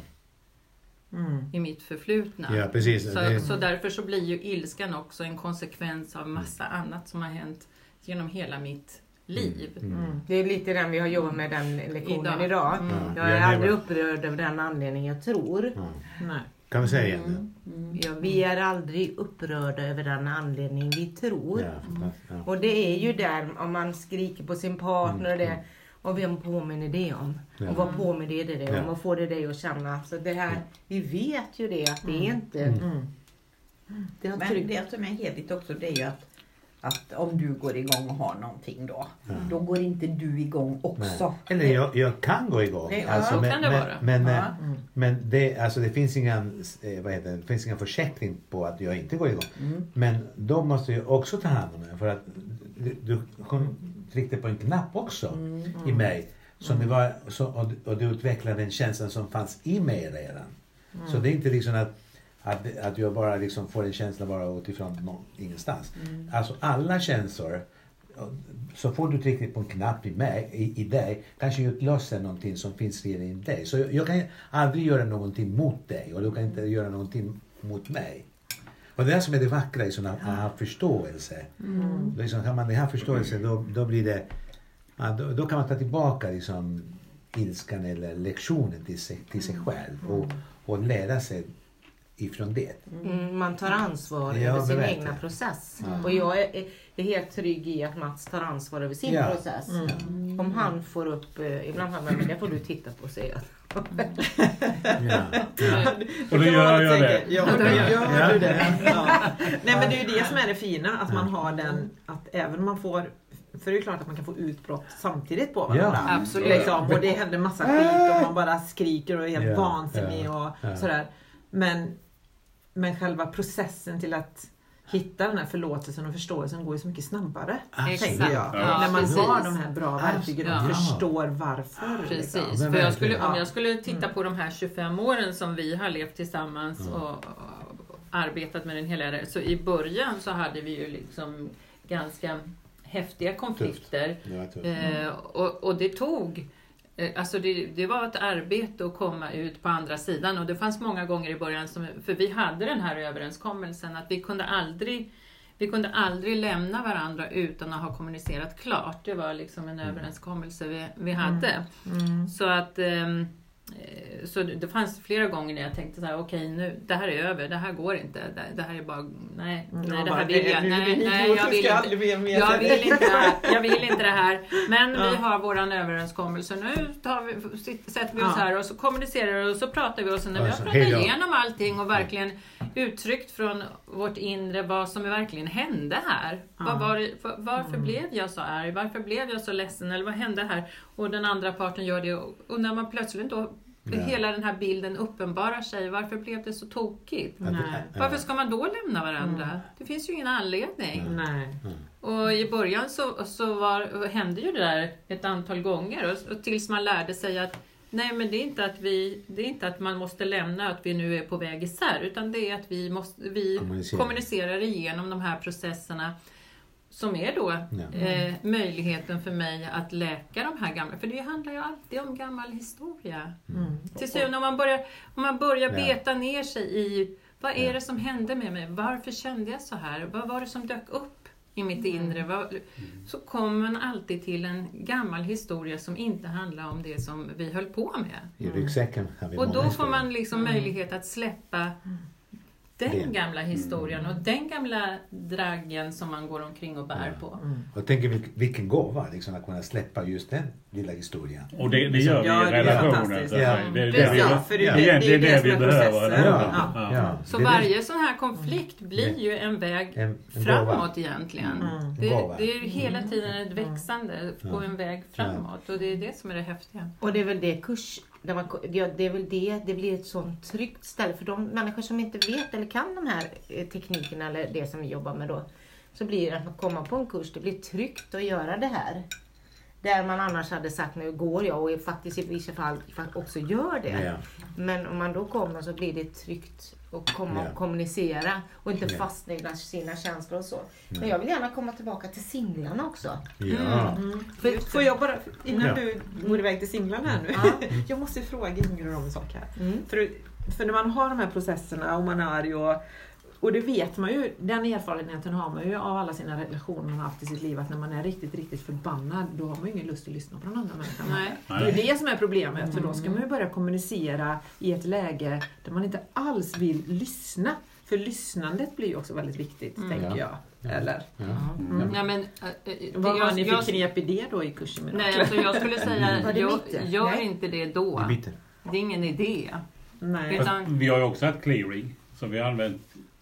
Mm. i mitt förflutna. ja, precis. Så, Det- så därför så blir ju ilskan också en konsekvens av massa annat som har hänt genom hela mitt liv. Mm. Det är lite den vi har jobbat med den lektionen Idag. idag. Mm. Ja, Jag är det aldrig var- upprörd över den anledningen jag tror. Ja. Nej. Kan vi säga igen? Ja, vi är aldrig upprörda över den anledning vi tror. Ja. Ja. Och det är ju där om man skriker på sin partner och Mm, det. Och vem påminner det om? Ja. Och vad påminner det dig om? Ja. Och får det dig att känna? Så det här, vi vet ju det att det är inte... Mm. Det har Men det som är heligt också det är ju att, att om du går igång och har någonting då, Ja. då går inte du igång också. Eller jag, jag kan gå igång. Alltså, Ja, så men, kan det men, vara. Men, Ja. eh, Mm. men det, alltså, det finns ingen, vad heter det, det finns ingen försäkring på att jag inte går igång. Mm. Men då måste jag också ta hand om det. För att du, du tryckte på en knapp också Mm. i mig. Som det var, så, och, och du utvecklade den känslan som fanns i mig redan. Så det är inte liksom att, att, att jag bara liksom får en känsla bara utifrån någon, ingenstans. Alltså alla känslor, så får du trycka på en knapp i, mig, i, i dig, kanske utlöser någonting som finns redan i dig. Så jag, jag kan aldrig göra någonting mot dig och du kan inte göra någonting mot mig. Och det är det som är det vackra i sådana här förståelse. Mm. Liksom, kan man det här förståelse då, då blir det, ja, då, då kan man ta tillbaka liksom, ilskan eller lektionen till sig, till sig själv och, och lära sig ifrån det. Mm, man tar ansvar Ja, över sin egna process. Ja. Och jag är, är helt trygg i att Mats tar ansvar över sin Ja. process. Mm. Om han får upp, eh, ibland har man, men det får du titta på säger jag. Ja, ja. [LAUGHS] Och då gör jag det. Ja, då gör Ja. du det. Ja. Nej men det är ju det som är det fina, att man har den, att även om man får för det är klart att man kan få utbrott samtidigt på varandra. Ja. Absolut. Liksom, och det händer massa skit och man bara skriker och är helt Ja, vansinnig ja, och ja. sådär. Men, men själva processen till att hitta den här förlåtelsen och förståelsen går ju så mycket snabbare. Jag. Ja, När man har de här bra verktygen och Ja. förstår varför. Precis, Liksom. för jag skulle, om jag skulle titta på de här 25 åren som vi har levt tillsammans och, och arbetat med den hela så i början så hade vi ju liksom ganska häftiga konflikter. Tufft. Eh, och, och det tog Alltså det, det var ett arbete att komma ut på andra sidan och det fanns många gånger i början, som, för vi hade den här överenskommelsen att vi kunde aldrig vi kunde aldrig lämna varandra utan att ha kommunicerat klart. Det var liksom en överenskommelse vi, vi hade. Mm. Så att eh, så det fanns flera gånger när jag tänkte så här, okej nu, det här är över, det här går inte, det, det här är bara, nej, Mm, nej det här bara, vill jag, nej, nej, jag vill inte. Jag vill, inte, jag vill inte det här. Men [LAUGHS] vi har våran överenskommelse. Nu tar vi, sätter vi oss Ja. här och så kommunicerar vi och så pratar vi. Och sen när vi har Alltså, pratat hej då. igenom allting och verkligen uttryckt från vårt inre vad som verkligen hände här. Var var- varför Mm. blev jag så arg? Varför blev jag så ledsen? Eller vad hände här? Och den andra parten gör det. Och och när man plötsligt då Ja. hela den här bilden uppenbarar sig. Varför blev det så tokigt? Nej. Varför ska man då lämna varandra? Det finns ju ingen anledning. Nej. Och i början så, så var, hände ju det där ett antal gånger och, och tills man lärde sig att Nej men det är, inte att vi, det är inte att man måste lämna att vi nu är på väg isär utan det är att vi, måste, vi Kommunicera. kommunicerar igenom de här processerna som är då Ja. eh, möjligheten för mig att läka de här gamla, för det handlar ju alltid om gammal historia. Mm. Till slut om man börjar, om man börjar Ja. beta ner sig i vad är Ja. det som hände med mig? Varför kände jag så här? Vad var det som dök upp i mitt inre? Vad, så kommer man alltid till en gammal historia som inte handlar om det som vi höll på med. I ryggsäcken har vi Och då får man liksom möjlighet att släppa den Det. gamla historien och den gamla draggen som man går omkring och bär på. Och tänk vilken, vilken gåva liksom, att kunna släppa just den lilla historien. Och det, det gör vi Ja, i det är relationen. så att Ja. Det är det Precis. vi, Ja, för det är det, det- är det är det, det vi är behöver. processen. Ja. Ja. Ja. Så Det är varje sån här konflikt blir ju en väg En- en framåt egentligen. Mm. Det, det är ju hela tiden ett växande på Ja. en väg framåt och det är det som är det häftiga. Och det är väl det kurs, där man, ja, det är väl det, det blir ett sånt tryggt ställe för de människor som inte vet eller kan de här eh, teknikerna eller det som vi jobbar med då. Så blir det att man kommer på en kurs, det blir tryggt att göra det här. Där man annars hade sagt nu går jag och faktiskt i vissa fall också gör det. Ja. Men om man då kommer så blir det tryggt att komma Ja. och kommunicera och inte Ja. fastna i sina känslor och så. Men jag vill gärna komma tillbaka till singlarna också. Ja. För, får jag bara, innan Ja. du går iväg till singlarna här nu. Ja. [LAUGHS] Jag måste fråga Ingrid om en sak här. Mm. För, för när man har de här processerna och man är arg och, och det vet man ju, den erfarenheten har man ju av alla sina relationer man har haft i sitt liv att när man är riktigt, riktigt förbannad då har man ju ingen lust att lyssna på den andra människan. Nej. Det är det som är problemet för då ska man ju börja kommunicera i ett läge där man inte alls vill lyssna. För lyssnandet blir ju också väldigt viktigt, tänker Ja. jag. Ja. Eller? Ja. Mm. Ja, men, äh, äh, Vad jag- har ni för jag- knep i det då i kursen? med Nej, alltså jag skulle säga, Var det gör, Nej. inte det då. Det. Det är ingen idé. Nej. Utan- vi har ju också haft clearing som vi har använt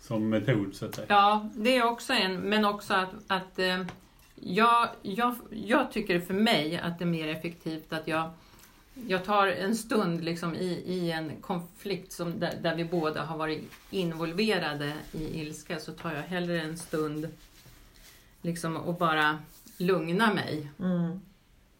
som metod så att säga. Ja, det är också en, men också att, att eh, jag, jag, jag tycker för mig att det är mer effektivt att jag, jag tar en stund liksom i, i en konflikt som, där, där vi båda har varit involverade i ilska så tar jag hellre en stund liksom och bara lugna mig. Mm.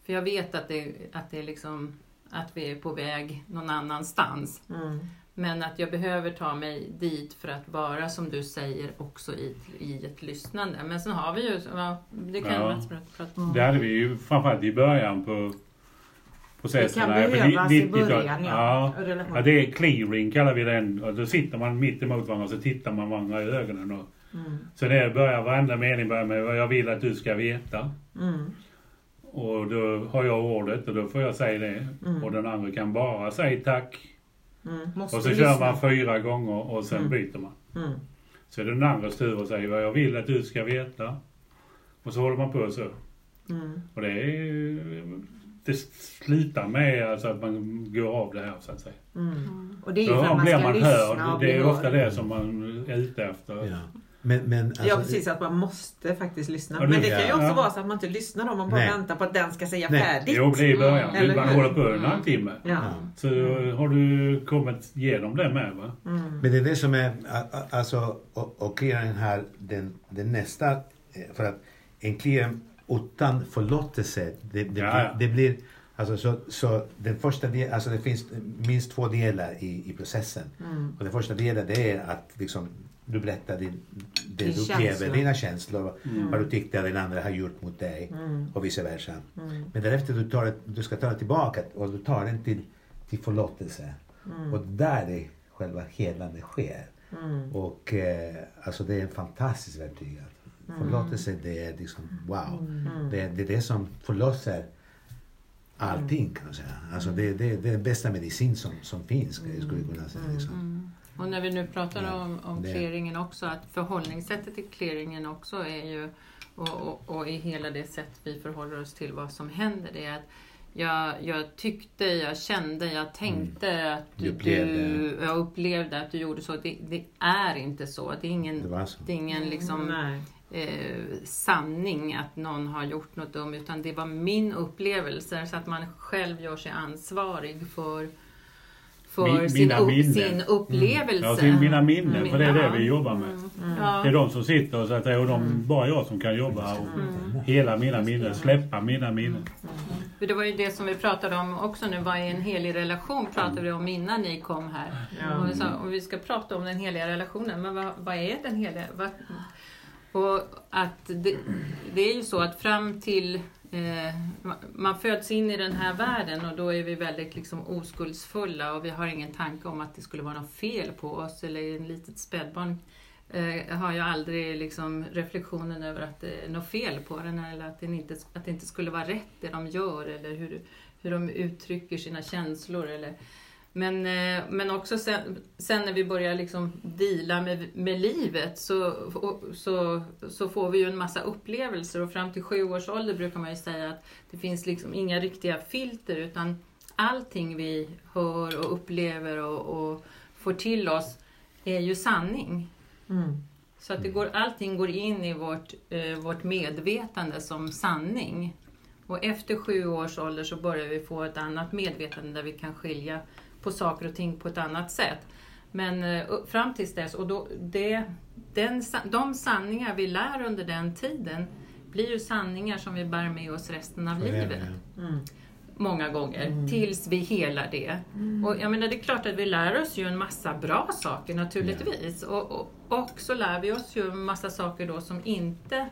För jag vet att det, att det är liksom att vi är på väg någon annanstans. Mm. Men att jag behöver ta mig dit för att vara, som du säger, också i, i ett lyssnande. Men sen har vi ju, ja, det kan Ja. Mats prata om. Det hade vi ju framförallt i början på processerna. Det kan behövas i 90-tal början, ja. ja. Ja, det är clearing kallar vi den. Och då sitter man mitt emot varandra och så tittar man varandra i ögonen. Och, Mm. så det börjar, varenda mening börjar med vad jag vill att du ska veta. Mm. Och då har jag ordet och då får jag säga det. Mm. Och den andra kan bara säga tack. Mm. Och så lyssna. kör man fyra gånger och sen Mm. byter man. Mm. Så är det den andras tur att säga vad jag vill att du ska veta. Och så håller man på så. Mm. Och det är... Det slutar med alltså att man går av det här så att säga. Mm. Och det är ju för att man ska man lyssna hörd. och Det är ofta det som man är ute efter. Ja. Men, men alltså, ja precis, att man måste faktiskt lyssna. Ja, Men det- kan ju ja. också vara så att man inte lyssnar om man bara Nej. väntar på att den ska säga Nej. färdigt. Jo, det är i början. Eller man hur? håller på en halvtimme. Ja. Så har du kommit igenom det med va? Mm. Men det är det som är, alltså, och, och clearen här, den, den nästa, eh, för att en clearen utan förlåtelse, det, det, Ja, ja. Blir, det blir, alltså så, så den första delen, alltså det finns minst två delar i, i processen. Mm. Och den första delen det är att liksom, du berättar din, det Din du upplever, dina känslor, Mm. vad du tyckte att den andra har gjort mot dig Mm. och vice versa. Mm. Men därefter du, tar det, du ska ta det tillbaka och du tar den till, till förlåtelse. Mm. Och där det själva helande sker. Mm. Och eh, alltså det är en fantastisk verktyg. Att Förlåtelse det är liksom wow. Mm. Det, det är det som förlöser allting kan man säga. Alltså det, det, det är den bästa medicin som, som finns skulle jag kunna säga. Liksom. Mm. Och när vi nu pratar Ja, om, om det- clearingen också, att förhållningssättet till clearingen också är ju, och, och, och i hela det sätt vi förhåller oss till vad som händer, det är att jag, jag tyckte, jag kände, jag tänkte att Du du, upplevde. du, jag upplevde att du gjorde så. Det, det är inte så. Det är ingen, Det det är ingen liksom, Nej. eh, sanning att någon har gjort något dumt utan det var min upplevelse så att man själv gör sig ansvarig för för sin, upp, sin upplevelse. Ja, till mina minnen, Mm. för det är det vi jobbar med. Ja. Det är de som sitter så att det är de, bara jag som kan jobba och hela mina minnen, släppa mina minnen. För det var ju det som vi pratade om också nu, vad är en helig relation pratade vi om innan ni kom här. Och vi, sa, och vi ska prata om den heliga relationen, men vad, vad är den heliga? Vad, och att det, det är ju så att fram till eh, man föds in i den här världen och då är vi väldigt liksom oskuldsfulla och vi har ingen tanke om att det skulle vara något fel på oss eller en litet spädbarn eh, har ju aldrig liksom reflektionen över att det är något fel på den eller att, den inte, att det inte skulle vara rätt det de gör eller hur, hur de uttrycker sina känslor. Eller, men, eh, men också sen, sen när vi börjar liksom deala med, med livet så, så, så får vi ju en massa upplevelser och fram till sju års ålder brukar man ju säga att det finns liksom inga riktiga filter utan allting vi hör och upplever och, och får till oss är ju sanning. Mm. Så att det går, allting går in i vårt, eh, vårt medvetande som sanning. Och efter sju års ålder så börjar vi få ett annat medvetande där vi kan skilja på saker och ting på ett annat sätt. Men eh, fram tills dess, och då, det, den, de sanningar vi lär under den tiden blir ju sanningar som vi bär med oss resten av livet ja. Mm. många gånger tills vi helar det. Och jag menar, det är klart att vi lär oss ju en massa bra saker naturligtvis. Och, och, och så lär vi oss ju en massa saker då som inte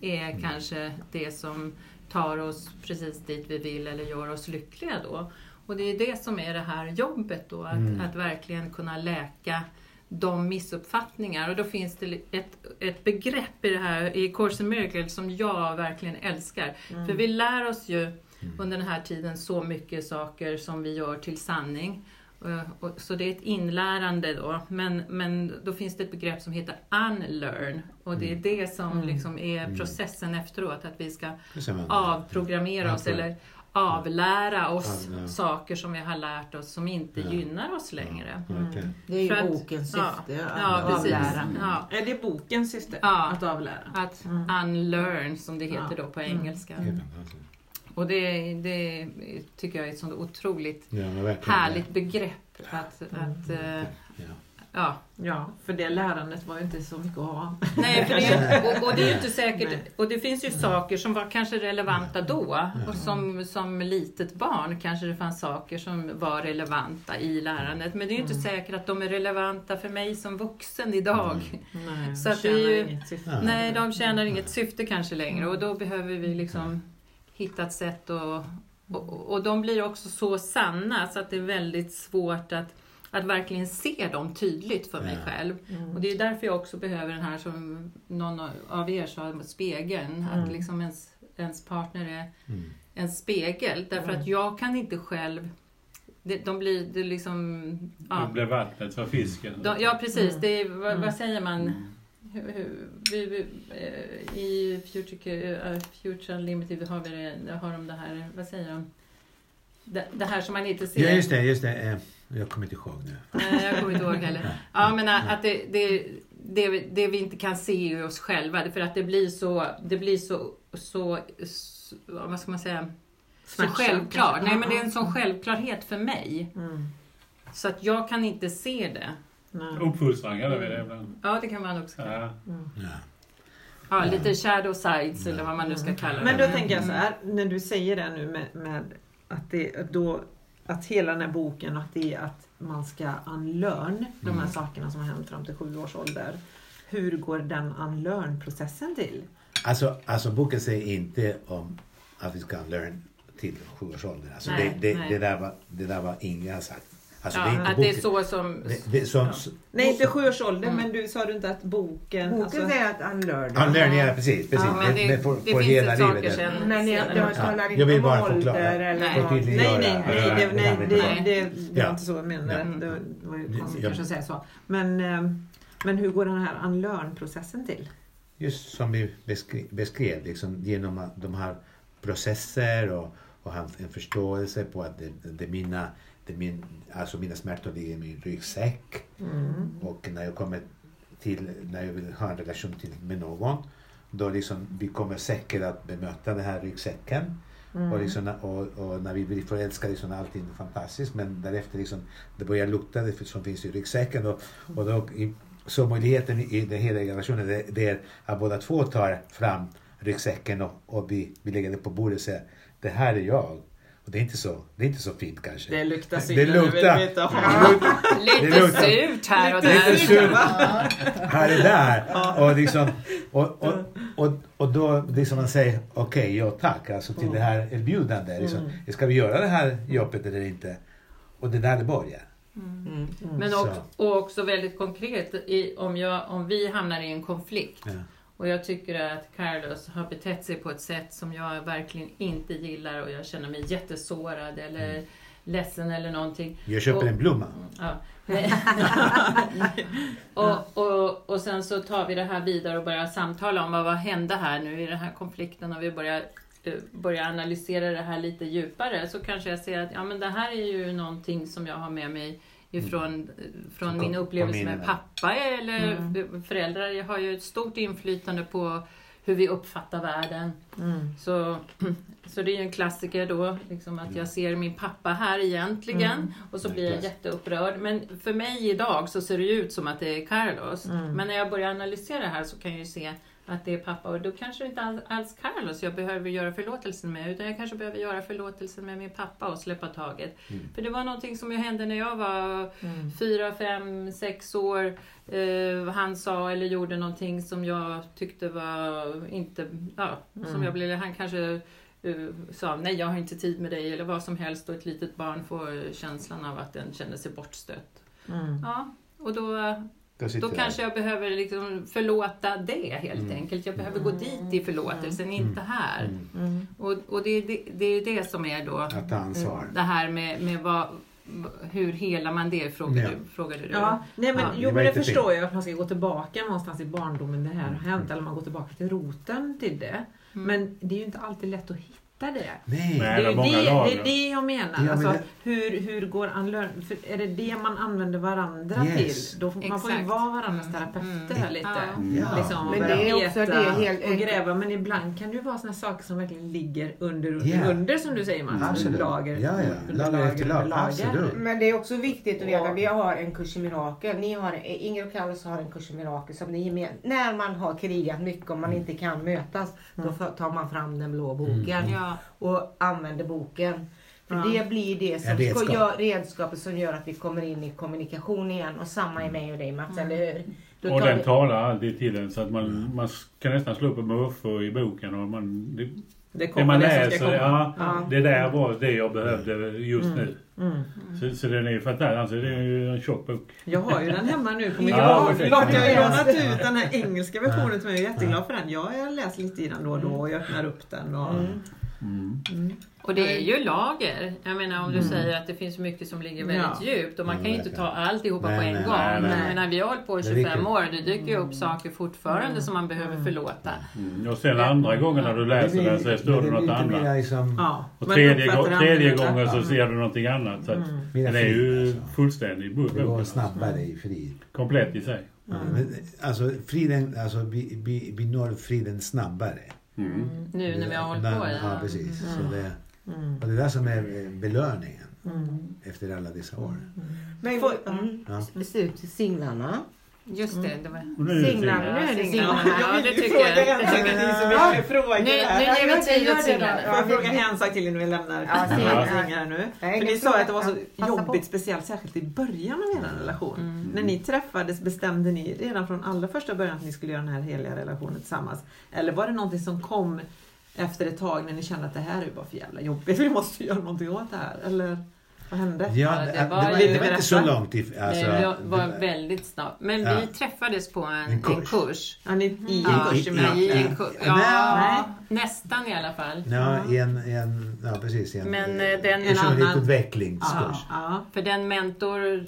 är kanske det som tar oss precis dit vi vill eller gör oss lyckliga då. Och det är det som är det här jobbet då, att, att verkligen kunna läka de missuppfattningar. Och då finns det ett, ett begrepp i det här i Course in Miracles som jag verkligen älskar. För vi lär oss ju under den här tiden så mycket saker som vi gör till sanning. Eh, Så det är ett inlärande då. Men, men då finns det ett begrepp som heter unlearn. Och det är det som liksom är processen efteråt. Att vi ska avprogrammera oss eller avlära oss Avlära. saker som vi har lärt oss som inte Ja. gynnar oss längre. Verkligen. Det är ju att- bokens ja, syfte att Ja, avlära. Ja. Är det bokens syfte? Ja. Att avlära? Att unlearn som det heter då på engelska. Fantastiskt. Och det, det tycker jag är ett sånt otroligt Ja, härligt begrepp. Att, att, eh, Ja. Ja. Ja, för det lärandet var ju inte så mycket att ha. Nej, för det är, [LAUGHS] och, och det är ju inte säkert. Nej. Och det finns ju saker som var kanske relevanta då. Och som, som litet barn kanske det fanns saker som var relevanta i lärandet. Men det är ju inte säkert att de är relevanta för mig som vuxen idag. Nej, Så att det tjänar ju- inget syfte. Nej, de tjänar inget syfte kanske längre och då behöver vi liksom hitta ett sätt och, och, och de blir också så sanna så att det är väldigt svårt att, att verkligen se dem tydligt för mig Ja. själv. Och det är därför jag också behöver den här som någon av er sa, spegeln. Att liksom ens, ens partner är Mm. en spegel. Därför att jag kan inte själv det, de blir det liksom... Det Ja, blir vattnet för fisken. de, ja precis. Mm. Det är, vad, Mm. vad säger man? Eh, I Future, uh, Future Unlimited har, vi det, har de det här, vad säger de? Det, det här som man inte ser. Ja, just det. Just det. Jag kommer inte ihåg nu. Nej, jag kommer inte ihåg heller. Ja, men att det, det, det, vi- det vi inte kan se i oss själva, det är för att det blir så, det blir så, så, så vad ska man säga, så självklart. Nej, men det är en sån självklarhet för mig. Mm. Så att jag kan inte se det. Kallar vi det ibland. Ja, det kan man också kalla. Ja. Ja. Ja, lite shadow sides eller vad man nu ska kalla det. Men då tänker jag så här, när du säger det nu med, med att, det, då, att hela den här boken, att det är att man ska unlearn de här Mm. sakerna som har hänt fram till sju års ålder. Hur går den unlearn-processen till? Alltså, alltså boken säger inte om att vi ska learn till sju års ålder. Alltså Nej, det, det, nej. det, där var, det där var inga sagt. Alltså ja, det är inte att det är boken. så som... Det, det, som, Nej, inte sju års ålder, Mm. men du sa du inte att boken... Boken alltså, säger att unlearn. Unlearn, ja precis. precis. Ja, men det, men för, det för finns hela saker livet. sen. Men jag, jag talar Jag inte vill om bara ålder förklara. eller Nej. Nej, nej, nej, Ja, det, ja, nej, ja, det, ja. det, det var Ja. inte så jag menade. Mm. Det var ju konstigt Ja. kanske att säga så. Men, eh, men hur går den här unlearn-processen till? Just som vi beskrev, beskrev liksom, genom att de här processer och, och en förståelse på att det, det är mina, det är min, alltså mina smärtor ligger i min ryggsäck. Mm. Och när jag kommer till, när jag vill ha en relation till med någon, då liksom vi kommer säkert att bemöta den här ryggsäcken. Och, liksom, och, och när vi blir förälskade är allting fantastiskt men därefter liksom, det börjar lukta det som finns i ryggsäcken. Och, och då, i, så möjligheten i den hela relationen det, det är att båda två tar fram ryggsäcken och, och vi, vi lägger det på bordet och säger det här är jag. Och det är inte så, det är inte så fint kanske. Det luktar Det synd. vill luktar. Det Lite luktar- surt här och Lite där. surt här och där. Och, liksom, och, och, och, och då liksom man säger okej, ja tack alltså till det här erbjudandet. Liksom, Ska vi göra det här jobbet eller inte? Och det är där det börjar. Mm. Men Så. också, och också väldigt konkret, i, om, jag, om vi hamnar i en konflikt Ja. Och jag tycker att Carlos har betett sig på ett sätt som jag verkligen inte gillar och jag känner mig jättesårad eller Mm. ledsen eller någonting. Jag köper Och- en blomma. Ja. Nej. [LAUGHS] och, och, och sen så tar vi det här vidare och börjar samtala om vad, vad hände här nu i den här konflikten och vi börjar, eh, börjar analysera det här lite djupare så kanske jag ser att ja, men det här är ju någonting som jag har med mig ifrån från Som min upplevelse med pappa eller föräldrar. Jag har ju ett stort inflytande på hur vi uppfattar världen. Mm. Så, [CLEARS THROAT] så det är ju en klassiker då, liksom att jag ser min pappa här egentligen och så Mm, blir jag jätteupprörd. Men för mig idag så ser det ut som att det är Carlos. Mm. Men när jag börjar analysera det här så kan jag ju se att det är pappa och då kanske det inte all- alls Carlos jag behöver göra förlåtelsen med utan jag kanske behöver göra förlåtelsen med min pappa och släppa taget. Mm. För det var någonting som ju hände när jag var Mm. fyra, fem, sex år. Eh, han sa eller gjorde någonting som jag tyckte var inte, ja, som Mm. jag blev, han kanske eh, sa nej jag har inte tid med dig eller vad som helst och ett litet barn får känslan av att den känner sig bortstött. Mm. Ja, och då, Då kanske jag behöver liksom förlåta det helt Mm. enkelt. Jag behöver gå dit i förlåtelsen, inte här. Mm. Mm. Och, och det, är det, det är det som är då Att ansvar. det här med, med vad, hur helar man det, frågade, Ja. du, frågade du. Ja, nej men, Ja. jo, men det förstår jag att man ska gå tillbaka någonstans i barndomen det här har hänt. Mm. Eller man går tillbaka till roten till det. Mm. Men det är ju inte alltid lätt att hitta det. Nej. Nej. Det är, många det, det lager. är det jag menar. Ja, men alltså, det- hur, hur går unlearn... För är det det man använder varandra Yes. till? Då får, man får ju vara varandras Mm. terapeuter Mm. lite. Ja. Ja. Liksom, Men börja det är också peta det helt och gräva. Men ibland kan det ju vara såna saker som verkligen ligger under, under, Ja. under som du säger Mats. Absolut. Lager, Ja, ja. under Lager efter lag. under Absolut. Men det är också viktigt att veta, vi har en kurs i mirakel. Ni har, Inger och Carlos har en kurs i mirakel som ni är med. När man har krigat mycket och man inte kan mötas, då för- tar man fram den blå boken Ja, och använder boken. För Ja. det blir det som redskap. ska gör, redskapet som gör att vi kommer in i kommunikation igen. Och samma är mig och dig Mats, eller hur? Då Och den vi- talar alltid till en så att man, man kan nästan slå upp en muffo i boken och man, det, Det det man det läser, komma. ja, Ja. det där var det jag behövde just Mm. nu. Mm. Så, så den är fantastisk, alltså det är ju en tjock bok. Jag har ju den hemma nu på min Ja. Lotta har lånat ut den här engelska versionen till mig. Jag är jätteglad för den. Jag har läst lite i den då och då och jag öppnar upp den. Och... Mm. Mm. och det är ju lager. Jag menar om du Mm. säger att det finns mycket som ligger väldigt Ja. djupt och man Ja, kan ju inte ta alltihopa Nej, på en nej, gång. nej, nej. Menar, vi har hållit på i Det 25 rycker. år, det dyker ju upp saker fortfarande som man behöver förlåta. Mm. Och sen andra gången när du läser den så står det något annat. liksom, Ja, Och tredje, tredje gången så ser du någonting annat. Så Mm. den är ju alltså. fullständig bok. Det går snabbare i frid. Komplett i sig. Men, alltså friden, alltså vi, vi, vi når friden snabbare. Mm. Nu när vi har hållit på. Ja, precis. Så det, Mm. och det är det som är belöningen Mm. efter alla dessa år. Men, Får- mm. Ja. Slut till singlarna. Just det, det var... Singlarna, singlar. nu är det Ja, singlarna. ja, här. det tycker jag. Det tycker jag. Det är så Ja. mycket frågor Nu, här. nu ger Ja, vi tid åt singlarna. Får jag Ja, fråga en sak till innan vi lämnar Ja, ja, singlar. nu? Nej, För ni sa fråga. att det var så jobbigt, speciellt särskilt i början av er relation. Mm. När ni träffades bestämde ni redan från allra första början att ni skulle göra den här heliga relationen tillsammans? Eller var det någonting som kom efter ett tag när ni kände att det här är bara för jävla jobbigt, [LAUGHS] vi måste göra någonting åt det här? Eller vad hände? Ja, Ja, det, det det, var var, ju- det var inte så långt if, alltså, det var det- väldigt snabbt. Men Ja. vi träffades på en, En en kurs. kurs. Ja, ni, I Ja, en kurs i i-? I en kurs. Nej. Ja, nästan i alla fall. Ja, i en, en, ja precis. i En, Men, eh, den- En annan- personlighetsutvecklingskurs. Ja, För den mentor,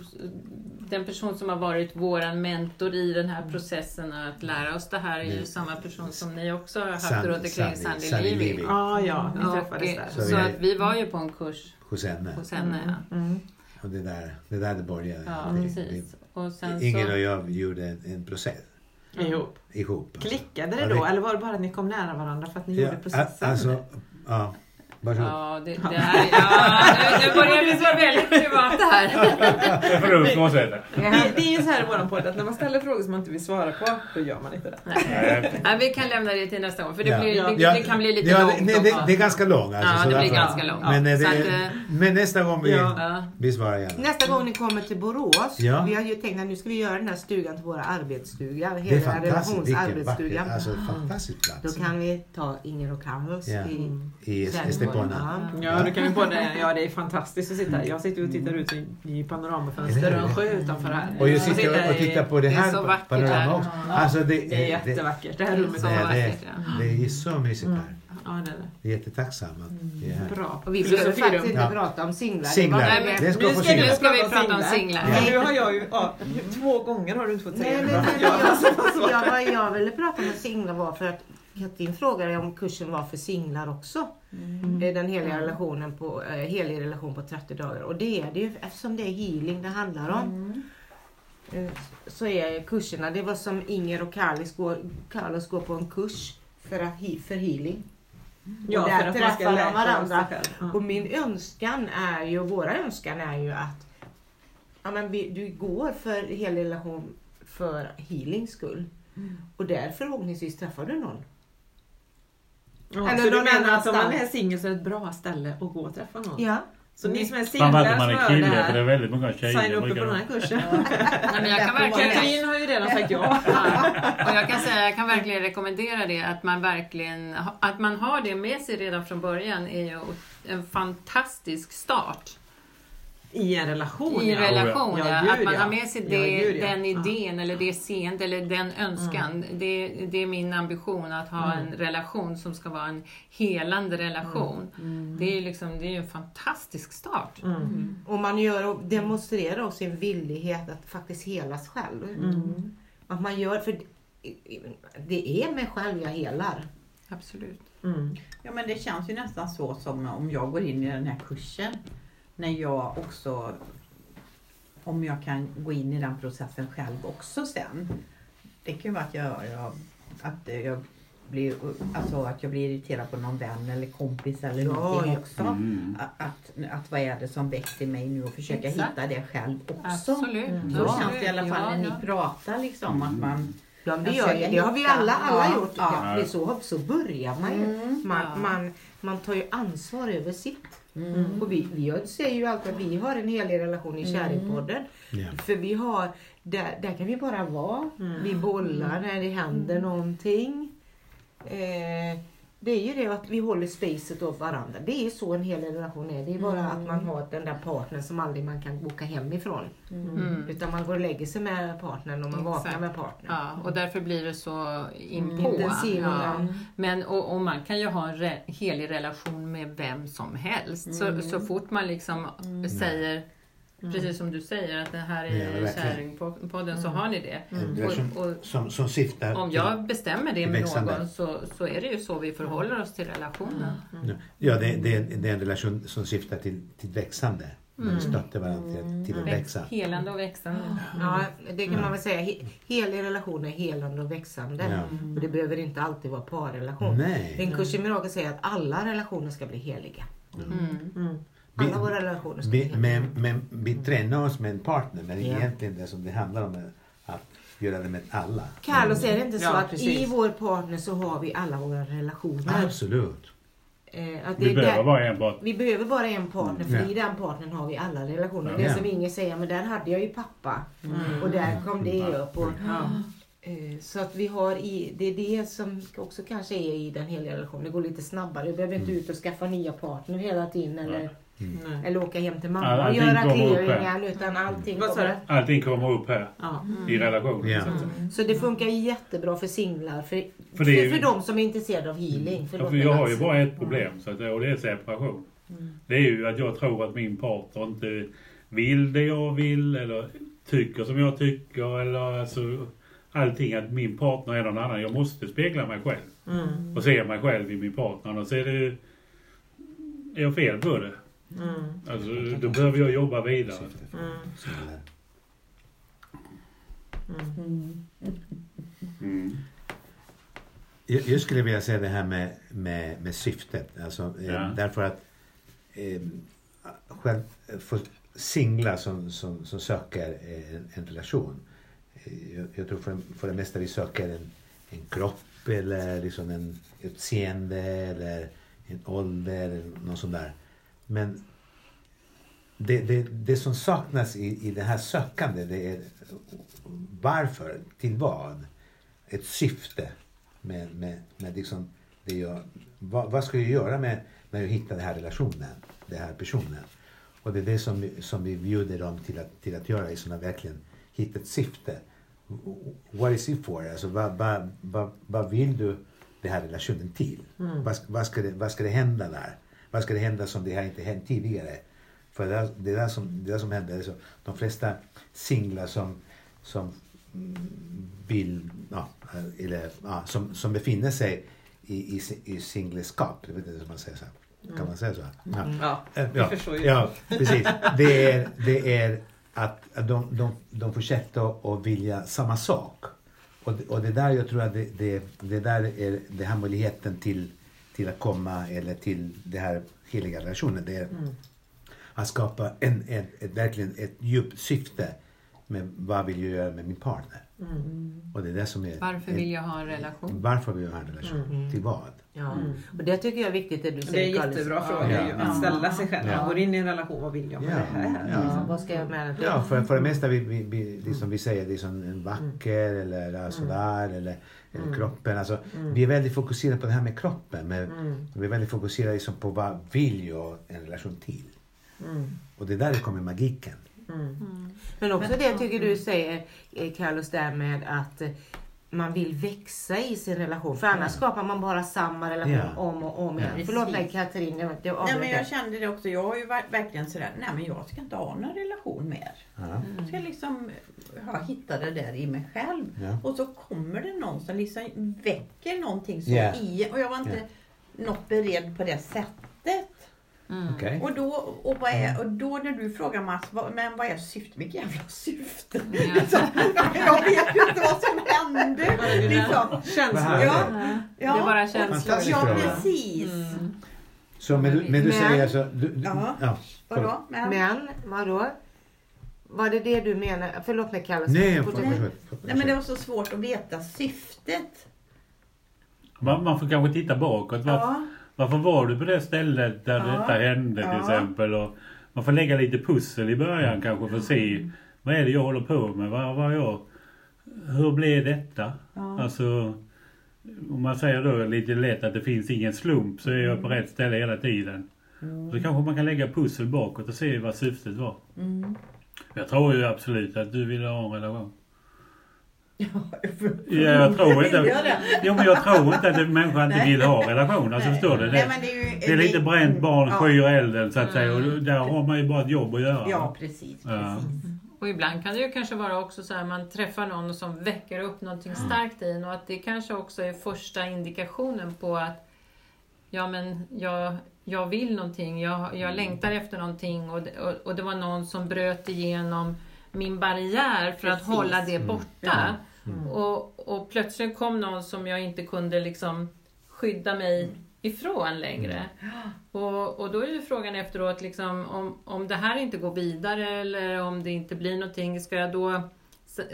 den person som har varit våran mentor i den här processen att lära oss det här är ju Mm. samma person som ni också har haft San- runt omkring Sandy-. Levy. ja, ja, Och, träffades eh, där. Så Så vi- att vi var ju på en kurs hos henne. hos henne. ja. Mm. Och det där, det där det började. Ja, Det- precis. Och sen det- Inger och så, jag gjorde en, en process Ihop. ihop. alltså. Klickade det Ja, då? det- Eller var det bara att ni kom nära varandra för att ni Ja, gjorde processen? alltså, ja, Varsågod. Ja, det, det här, ja, nu, nu börjar vi bli väldigt privata här. Det får du fortsätta. Det, det är ju så här i våran podd att när man ställer frågor som man inte vill svara på, då gör man inte det. Nej. Nej, vi kan lämna det till nästa gång för det, Ja. blir, det, Ja, det kan bli lite ja, långt. nej, det, det är ganska långt. Alltså, Ja, så det blir ganska långt. Men, eh, det, Så att, eh, men nästa gång vi, Ja. Ja. vi svarar gärna. Nästa gång ni kommer till Borås, Ja. vi har ju tänkt att nu ska vi göra den här stugan till våra arbetsstuga. Det är Hela relationsarbetsstuga. vacker, alltså fantastisk plats. Då kan vi ta Inger och Carlos Ja. i I Estepona. Ja. Ja, kan både, ja det är fantastiskt att sitta här. Jag sitter och tittar ut i, panoramafönster och en sjö utanför här. Och jag sitter och i- tittar på det det är här så vackert panoramat här. också. Ja. Alltså det, Det är det, jättevackert. Det här rummet Så det, är det, vackert, ja. det är så mysigt här. Ja, det är det. Vi är jättetacksamma att vi är här. Bra. Och vi behöver faktiskt inte Ja. prata om singlar. Singlar. Det Nej, men- Det ska Nu ska Nu singlar. ska vi prata om singlar. Men nu har jag ju, ja, två gånger har du inte fått Nej, säga det. Jag- jag, jag, jag ville prata om singlar var för att Katrin frågade om kursen var för singlar också. Mm. Eh, Den heliga relationen på, eh, helig relation på 30 dagar. Och det är det ju eftersom det är healing det handlar om. Mm. Eh, Så är kurserna, det var som Inger och Carlos går, Carlos går på en kurs för, att, för healing. Ja, Och för där att man ska träffar de läka varandra. Ja. Och min önskan är ju, våra önskan är ju att ja, men vi, du går för helig relation för healings skull. Och där förhoppningsvis träffar du någon. Ja, Eller så du menar att om man är singel så är det ett bra ställe att gå och träffa någon? Ja. Så ni som är singlar som hör det kille, för det är här, väldigt många signa tjejer. upp er på den de- här kursen. [LAUGHS] Nej, men jag kan verkligen Katrin har ju redan sagt. Ja, [LAUGHS] och jag kan säga, jag kan verkligen rekommendera det, att man verkligen, att man har det med sig redan från början är ju en fantastisk start I en relation i ja. relation. Ja, Ja, att man har med sig Ja, det, gud, den Ja. idén eller det seendet eller den önskan. Det, det är min ambition att ha Mm. en relation som ska vara en helande relation. Det är ju liksom, det är ju en fantastisk start. Mm. Och man gör och demonstrerar också en villighet att faktiskt helas själv. Mm. Att man gör, för det är mig själv jag helar. Absolut. Mm. Ja men det känns ju nästan så som om jag går in i den här kursen. När jag också, om jag kan gå in i den processen själv också sen. Det kan ju vara att jag, jag, att jag blir, alltså att jag blir irriterad på någon vän eller kompis eller Ja, någonting också. Mm. Att, att, att vad är det som växer i mig nu och försöka Exakt. hitta det själv också. Absolut. Mm. Så Ja. känns det i alla fall Ja, när ni ja. pratar liksom att man Ja, det, gör, det har vi alla, alla Ja, gjort. ja. Ja. Det är så, så börjar man ju. Mm, Man, ja. man, man tar ju ansvar över sitt. Mm. Och vi, vi säger ju alltid att vi har en helig relation i Kärringpodden. Ja. För vi har, där, där kan vi bara vara. Vi bollar när det händer någonting. Eh, det är ju det att vi håller spacet åt varandra. Det är så en hel relation är. Det är bara att man har den där partnern som aldrig man kan boka hemifrån. Mm. Utan man går och lägger sig med partnern och man vaknar Exakt. med partnern. Ja, och därför blir det så inpå. Intensiv. Ja. Men, och, och man kan ju ha en re, helig relation med vem som helst. Så, så fort man liksom säger, precis som du säger, att det här Ja, är verkligen. Kärringpodden, så har ni det. Relation Och, och, som, som syftar om jag bestämmer det med växande. någon så, så är det ju så vi förhåller oss till relationen. Ja, det, det, är- det är en relation som syftar till, till växande. Mm. Vi stöttar varandra till, till att växa. Helande och växande. Ja, det kan man väl säga. He- Helig relation är helande och växande. Ja. Och det behöver inte alltid vara parrelation. Nej. En kurs i mirakel säger att alla relationer ska bli heliga. Mm. Alla Vi- våra relationer ska Vi, men, men vi tränar oss med en partner men Ja. egentligen det som det handlar om är att göra det med alla. Carlos, är det inte så Ja, att precis. i vår partner så har vi alla våra relationer? Absolut. Eh, att det Vi behöver där- bara en part. vi behöver bara en partner för Ja. i den partnern har vi alla relationer. Ja. Det som Inger säger, men där hade jag ju pappa. Och där kom det upp. Och, Ja. eh, så att vi har i, det är det som också kanske är i den heliga relationen. Det går lite snabbare. Du behöver inte ut och skaffa nya partner hela tiden. Eller, Nej. eller åka hem till All- mamma och allting göra upp här. clearingen. Utan allting Vad sa kommer. Allting kommer upp här Ja. i relationen. Att säga. Så det funkar jättebra för singlar. För, för, För det är- för, de som är intresserade av healing. Ja, för jag har ju bara ett problem så att, och det är separation. Det är ju att jag tror att min partner inte vill det jag vill eller tycker som jag tycker eller alltså allting att min partner är någon annan. Jag måste spegla mig själv Mm. och se mig själv i min partner. Annars är det är jag fel på det. Mm. Alltså, då behöver jag jobba vidare. Mm. Mm. Jag, jag skulle vilja säga det här med, med, med syftet. Alltså, eh, Ja. Därför att eh, själv, för singlar som, som, som söker eh, en, en relation. Jag, jag tror för, för det mesta vi söker en, en kropp eller liksom en utseende eller en ålder eller något sånt där. Men det, det, det som saknas i, i det här sökande det är varför, till vad? Ett syfte med, med, med liksom det jag, vad, vad ska jag göra med när jag hittar den här relationen, den här personen? Och det är det som, som vi bjuder dem till att, till att göra, är att verkligen hitta ett syfte. What is it for? Alltså, vad, vad, vad, vad vill du den här relationen till? Vad, vad, ska det, vad ska det hända där? Vad ska det hända som det har inte hänt tidigare? För det är det där som, det där som händer, alltså, de flesta singlar som, som mm, vill, ja, eller, ja, som, som befinner sig i, i, i singelskap, jag vet inte hur man säger så. Kan man säga så? Ja. Ja, Eh, vi ja, förstår ju. Ja, precis. Det är, det är att de, de, de fortsätter att vilja samma sak. Och, det- och det där jag tror att det, det, det där är den här möjligheten till, till att komma eller till den här heliga relationen. Det är Mm. att skapa en, en, ett, verkligen ett djupt syfte med vad vill jag göra med min partner. Mm. Och det är det som är... Varför vill jag ha en relation? Varför vill jag ha en relation? Mm. Till vad? Ja. Och det tycker jag är viktigt det du Det är säger en jättebra Ja. fråga ju, Ja. att ställa sig själv. Ja. Man går in i en relation, vad vill jag med Ja. det här? Ja. Ja, vad ska jag med det? Ja, för, för det mesta vi, vi, vi, det som vi säger, det som en vacker eller ja, sådär eller, eller kroppen. Alltså, Vi är väldigt fokuserade på det här med kroppen. Men Mm. Vi är väldigt fokuserade liksom på vad vill jag en relation till? Och det är där det kommer magiken. Men också det tycker du säger eh, Carlos där med att eh, man vill växa i sin relation. För annars skapar man bara samma relation Ja. om och om igen. Ja. Förlåt mig. Katrin, jag, jag Nej, men jag kände det också. Jag har ju ver- verkligen sådär, nej men jag ska inte ha någon relation mer. Ja. Jag ska liksom ha hittat det där i mig själv. Ja. Och så kommer det någon som liksom väcker någonting så Ja. i och jag var inte något beredd på det sättet. Okej. Och då, och, vad är, och då när du frågar Mats, vad, men vad är syftet? Vilket jävla syfte? Ja. [LAUGHS] Liksom, jag vet ju inte vad som hände. Liksom. Känslor. Ja, ja, Det är bara känslor. Ja, precis. Så men du, men du Men- säger alltså... Du, du, Ja. ja. Vadå? Men, Men vadå? Var det det du menar? Förlåt mig Carlos. Nej, fortsätt. nej, men det var så svårt att veta syftet. Man, man får kanske titta bakåt. Ja. Varför var du på det stället där Ja. detta hände till Ja. exempel? Och man får lägga lite pussel i början kanske för att se vad är det jag håller på med? Vad, vad jag, hur blev detta? Ja. Alltså, om man säger då lite lätt att det finns ingen slump så är jag på rätt ställe hela tiden. Så kanske man kan lägga pussel bakåt och se vad syftet var. Mm. Jag tror ju absolut att du vill ha en relation. Ja, Ja, jag tror inte, [LAUGHS] jo, men jag tror inte att en människa inte vill ha relation. Alltså, förstår du? Det, det, är ju, det är lite bränt barn Ja. skyr elden så att säga. Och där har man ju bara ett jobb att göra. Ja, precis. Ja. Och ibland kan det ju kanske vara också så här man träffar någon som väcker upp någonting starkt i en och att det kanske också är första indikationen på att ja men jag, jag vill någonting, jag, jag längtar efter någonting och det, och, och det var någon som bröt igenom min barriär för att Precis. hålla det borta. Mm. Och, och plötsligt kom någon som jag inte kunde liksom skydda mig ifrån längre. Och, och då är ju frågan efteråt liksom, om, om det här inte går vidare eller om det inte blir någonting, ska jag då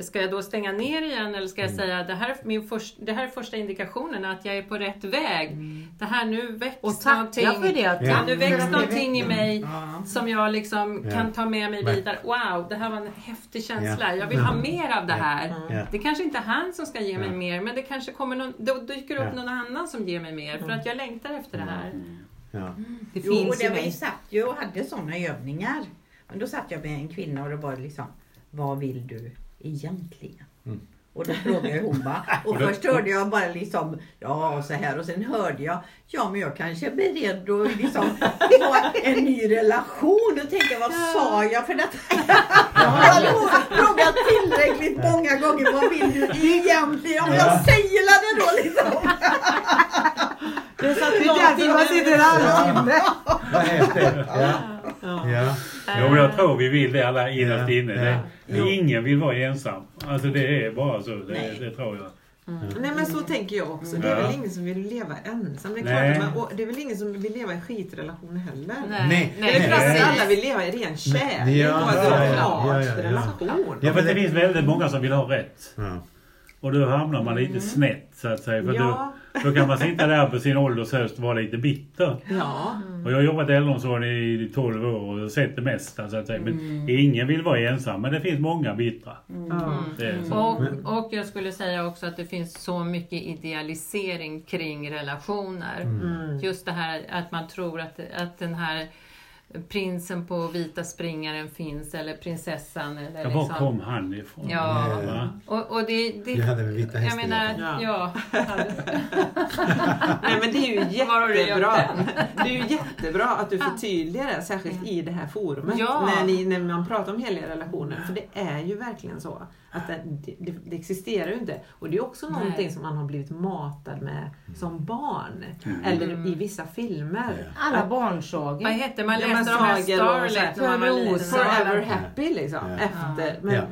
Ska jag då stänga ner igen eller ska jag säga att det här, är min först, det här är första indikationen att jag är på rätt väg. Det här nu väcks Och någonting. för det. Ja. Ja, nu väcks någonting i mig Ja. som jag liksom Ja. kan ta med mig vidare. Wow, det här var en häftig känsla. Ja. Jag vill ha Ja. mer av det här. Ja. Det kanske inte är han som ska ge mig Ja. mer, men det kanske kommer någon, då dyker upp Ja. någon annan som ger mig mer för att jag längtar efter det här. Ja. Det Jo, och finns det var, mig. satt ju och hade sådana övningar. Men då satt jag med en kvinna och det var liksom, vad vill du egentligen? Mm. Och då frågade hon bara, [LAUGHS] och först hörde jag bara liksom, ja så här och sen hörde jag, ja men jag kanske är beredd att liksom ha en ny relation. Och tänkte jag, vad sa jag för detta? [LAUGHS] Jag nog frågat tillräckligt många gånger, vad vill du egentligen? Om jag säger det då liksom. Det är därför man sitter här. Ja. Ja. Jo, men jag tror vi vill det alla innerst Ja. inne. Det, Ja. Ingen vill vara ensam. Alltså det är bara så. Det, Nej. det tror jag. Nej men så tänker jag också. Det är Ja. väl ingen som vill leva ensam. Det är, Nej. klart man, och det är väl ingen som vill leva i skitrelationer heller. Nej, Nej, Det är klart att alla vill leva i ren kärlek Ja, och att är ja, klart ja, ja, ja. relation. Ja, Ja, men det finns väldigt många som vill ha rätt. Ja. Och då hamnar man lite snett så att säga. För Ja. då, då kan man sitta där på sin ålders höst och vara lite bitter. Ja. Och jag har jobbat i äldreomsorgen i 12 år och sett det mesta så att säga. Men ingen vill vara ensam. Men det finns många bittra. Så. Och, och jag skulle säga också att det finns så mycket idealisering kring relationer. Mm. Just det här att man tror att, att den här prinsen på vita springaren finns eller prinsessan. Eller Ja, var liksom. kom han ifrån? Ja. Va? Och, och det, det, Jag hade med vita jag hästar. menar, Ja. ja. Nej men det är ju [LAUGHS] Var jättebra. Det är ju jättebra att du förtydligar det, särskilt i det här forumet. Ja. När, ni, när man pratar om heliga relationer. För det är ju verkligen så. Att det, det, det existerar ju inte. Och det är också Nej. någonting som man har blivit matad med som barn. Eller i vissa filmer. Alla barnsagor. Vad hette man? Läste de här Starlet. Forever happy liksom. Ja. Efter. Men, Ja.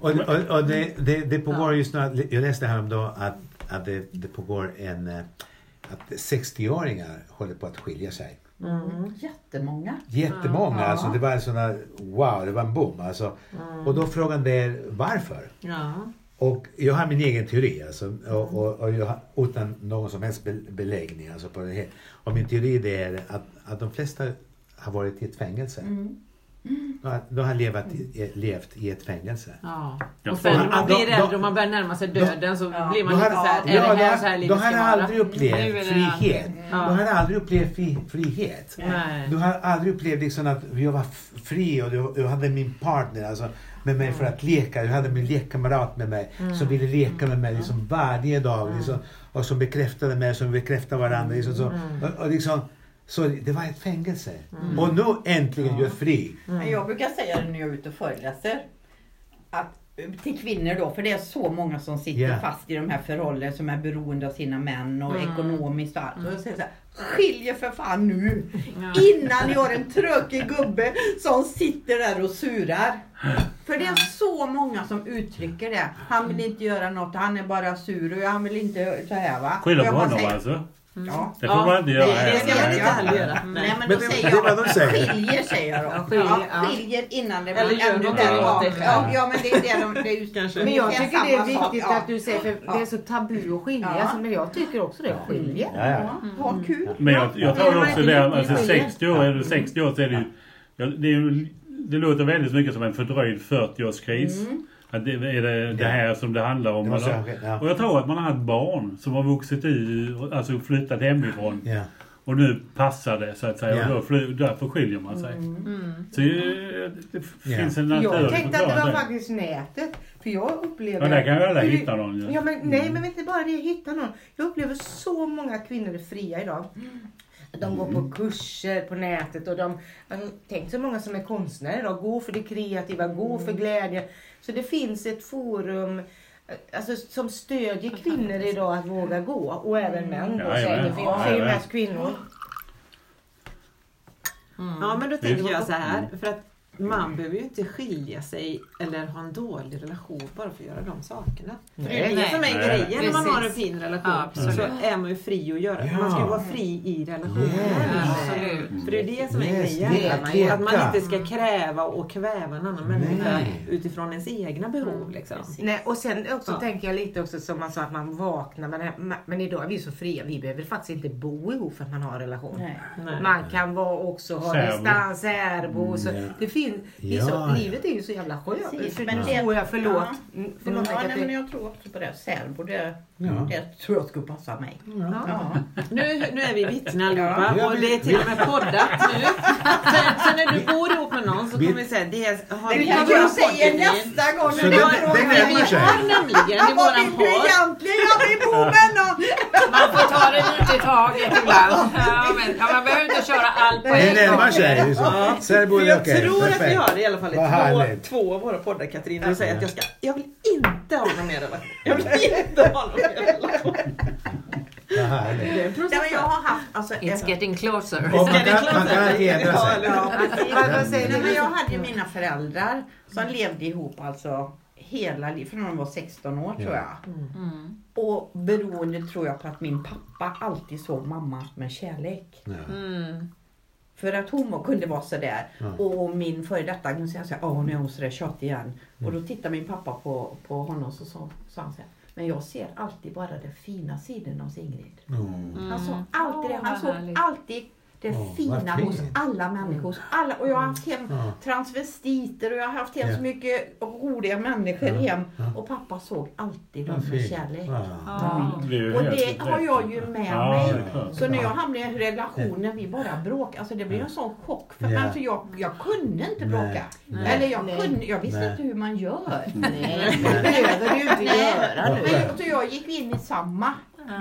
Och, och, och det, det, det pågår just nu, jag läste häromdagen att, att det, det pågår en, eh, att 60-åringar håller på att skilja sig. Mm. Jättemånga. Jättemånga, Ja. alltså det var en sån där, wow, det var en boom alltså. Och då frågan är varför? ja. Och jag har min egen teori alltså, och, och, och jag har, utan någon som helst be- beläggning alltså på det här. Och min teori det är att, att de flesta har varit i ett fängelse. Mm. De har, de har levat i, levt i ett fängelse. Ja. Och sen när man då- blir då- äldre och man börjar närma sig döden så Ja. blir man Då lite har, såhär, är ja, det här då- så här då livet har ska vara? aldrig upplevt frihet. Du har aldrig upplevt fri, frihet. Nej. Du har aldrig upplevt liksom att jag var fri och jag hade min partner alltså, med mig för att leka. Jag hade min lekkamrat med mig som ville leka med mig liksom varje dag. Liksom, och som bekräftade mig, som bekräftade varandra. Liksom, så, och, och liksom, så det var ett fängelse. Och nu äntligen jag är fri. Men Jag brukar säga det när jag är ute och föreläser. Att, till kvinnor då, för det är så många som sitter Ja. fast i de här förhållandena som är beroende av sina män och Mm. ekonomiskt och allt. Och jag säger så här, skilj för fan nu! Ja. Innan ni har en trökig gubbe som sitter där och surar. För det är så många som uttrycker det. Han vill inte göra något, han är bara sur och han vill inte så här va. Skylla Och jag på honom alltså? Ja. Det får man inte göra det här. ska man inte heller göra. Nej men Men då det- säger det är vad jag, de säger. skiljer säger jag då. Ja, skiljer, ja, ja. skiljer innan det Eller var gör ännu något det Ja, själv. ja men det är det de, det är Kanske. Men jag tycker det är viktigt ja. att du säger, för Ja. det är så tabu att skiljas. Ja. Men jag tycker också det skiljer. Ja, ja. Ja, ha kul. Men jag, jag tror Ja, också det, det- alltså det skiljer. 60 år, är du 60 år så är det ju, ja, det, är det låter väldigt mycket som en fördröjd 40-årskris. Mm. Att det är det, det här som det handlar om. Det eller? skett, ja. Och jag tror att man har haft barn som har vuxit ur, alltså flyttat hemifrån. Ja. Och nu passar det så att säga. Ja. Och då fly, därför skiljer man sig. Mm. Så eh, det Ja. finns en Jag naturlig tänkte att det var faktiskt nätet. För jag upplever... Ja, där kan ju alla hitta någon. Ja, men, nej, men inte bara det, hitta någon. Jag upplever så många kvinnor är fria idag. De går på kurser på nätet och de, tänk så många som är konstnärer idag. Gå för det kreativa, gå för glädje. Så det finns ett forum eh, alltså, som stödjer kvinnor idag att våga gå. Och även män då Jajamän. säkert. Jag ser ju mest kvinnor. Ja men då tänker jag så här. För att man behöver ju inte skilja sig eller ha en dålig relation bara för att göra de sakerna. För det är ju det Nej. som är Nej. grejen när man har en fin relation. Absolut. så är man ju fri att göra. Ja. Man ska ju vara fri i relationen. Yes. För det är det som är Yes, grejen. det är Att, man inte ska kräva och kväva en annan människa Nej. utifrån ens egna behov. Liksom. Nej, och sen också Ja. tänker jag lite också som man sa att man vaknar. Men, men idag är vi så fria. Vi behöver faktiskt inte bo ihop för att man har en relation. Nej. Nej. Man kan vara också ha distans, särbo. Mm, ja. det finns, det är Ja, så, ja. livet är ju så jävla skönt. För men det det- tror jag, förlåt. Ja. Mm, Ja, förlåt nej, men det, jag tror också på det. Särbo, det, Ja. det tror jag skulle passa mig. Ja. Ja. Nu, nu är vi vittnen allihopa Ja. och det är till och med poddat nu. Sen, sen när du bor ihop med någon så Vi- kommer vi säga det har Det vi kanske våran jag säger podd- nästa gång. Så det- det närmar mig. sig. har nämligen i Vad våran vill du podd egentligen? Jag vill bo med någon! Man får ta det lite i taget ibland. Ja, men, ja, man behöver inte köra allt på Det en närmar gång. sig. Liksom. Särbo För är okej. Att vi har det i alla fall i två, två av våra poddar Katrin. Du säger att jag ska, jag vill inte ha någon mer relation. Jag vill inte ha någon mer relation. Nej, men jag har haft alltså, It's ett, getting closer. Och man kan, man kan Ja, sig. Ja, men jag hade ju mina föräldrar som levde ihop alltså hela livet, från de var 16 år tror Ja. jag. Mm. Och beroende tror jag på att min pappa alltid såg mamma med kärlek. Ja. Mm. För att hon kunde vara sådär. Ja. Och min före detta kunde säga såhär, åh nu är hon sådär tjatig igen. Mm. Och då tittade min pappa på, på honom så sa, sa han såhär, men jag ser alltid bara den fina sidan hos Ingrid. Mm. Han såg alltid det, han såg alltid det vad fina hos alla människor. Alla. Och jag har haft hem Ja. transvestiter och jag har haft hem Ja. så mycket roliga människor Ja, hem. ja. Och pappa såg alltid dem med kärlek. Ja. Ja. Det Och det har jag ju med Ja, mig. Så när jag hamnade i en relation när vi bara bråkade, alltså det blev en sån chock. För Ja. alltså jag, jag kunde inte bråka. Nej. Eller jag, Nej. kunde, jag visste Nej. inte hur man gör. Nej, [LAUGHS] det behöver du inte göra. Men, så jag gick in i samma.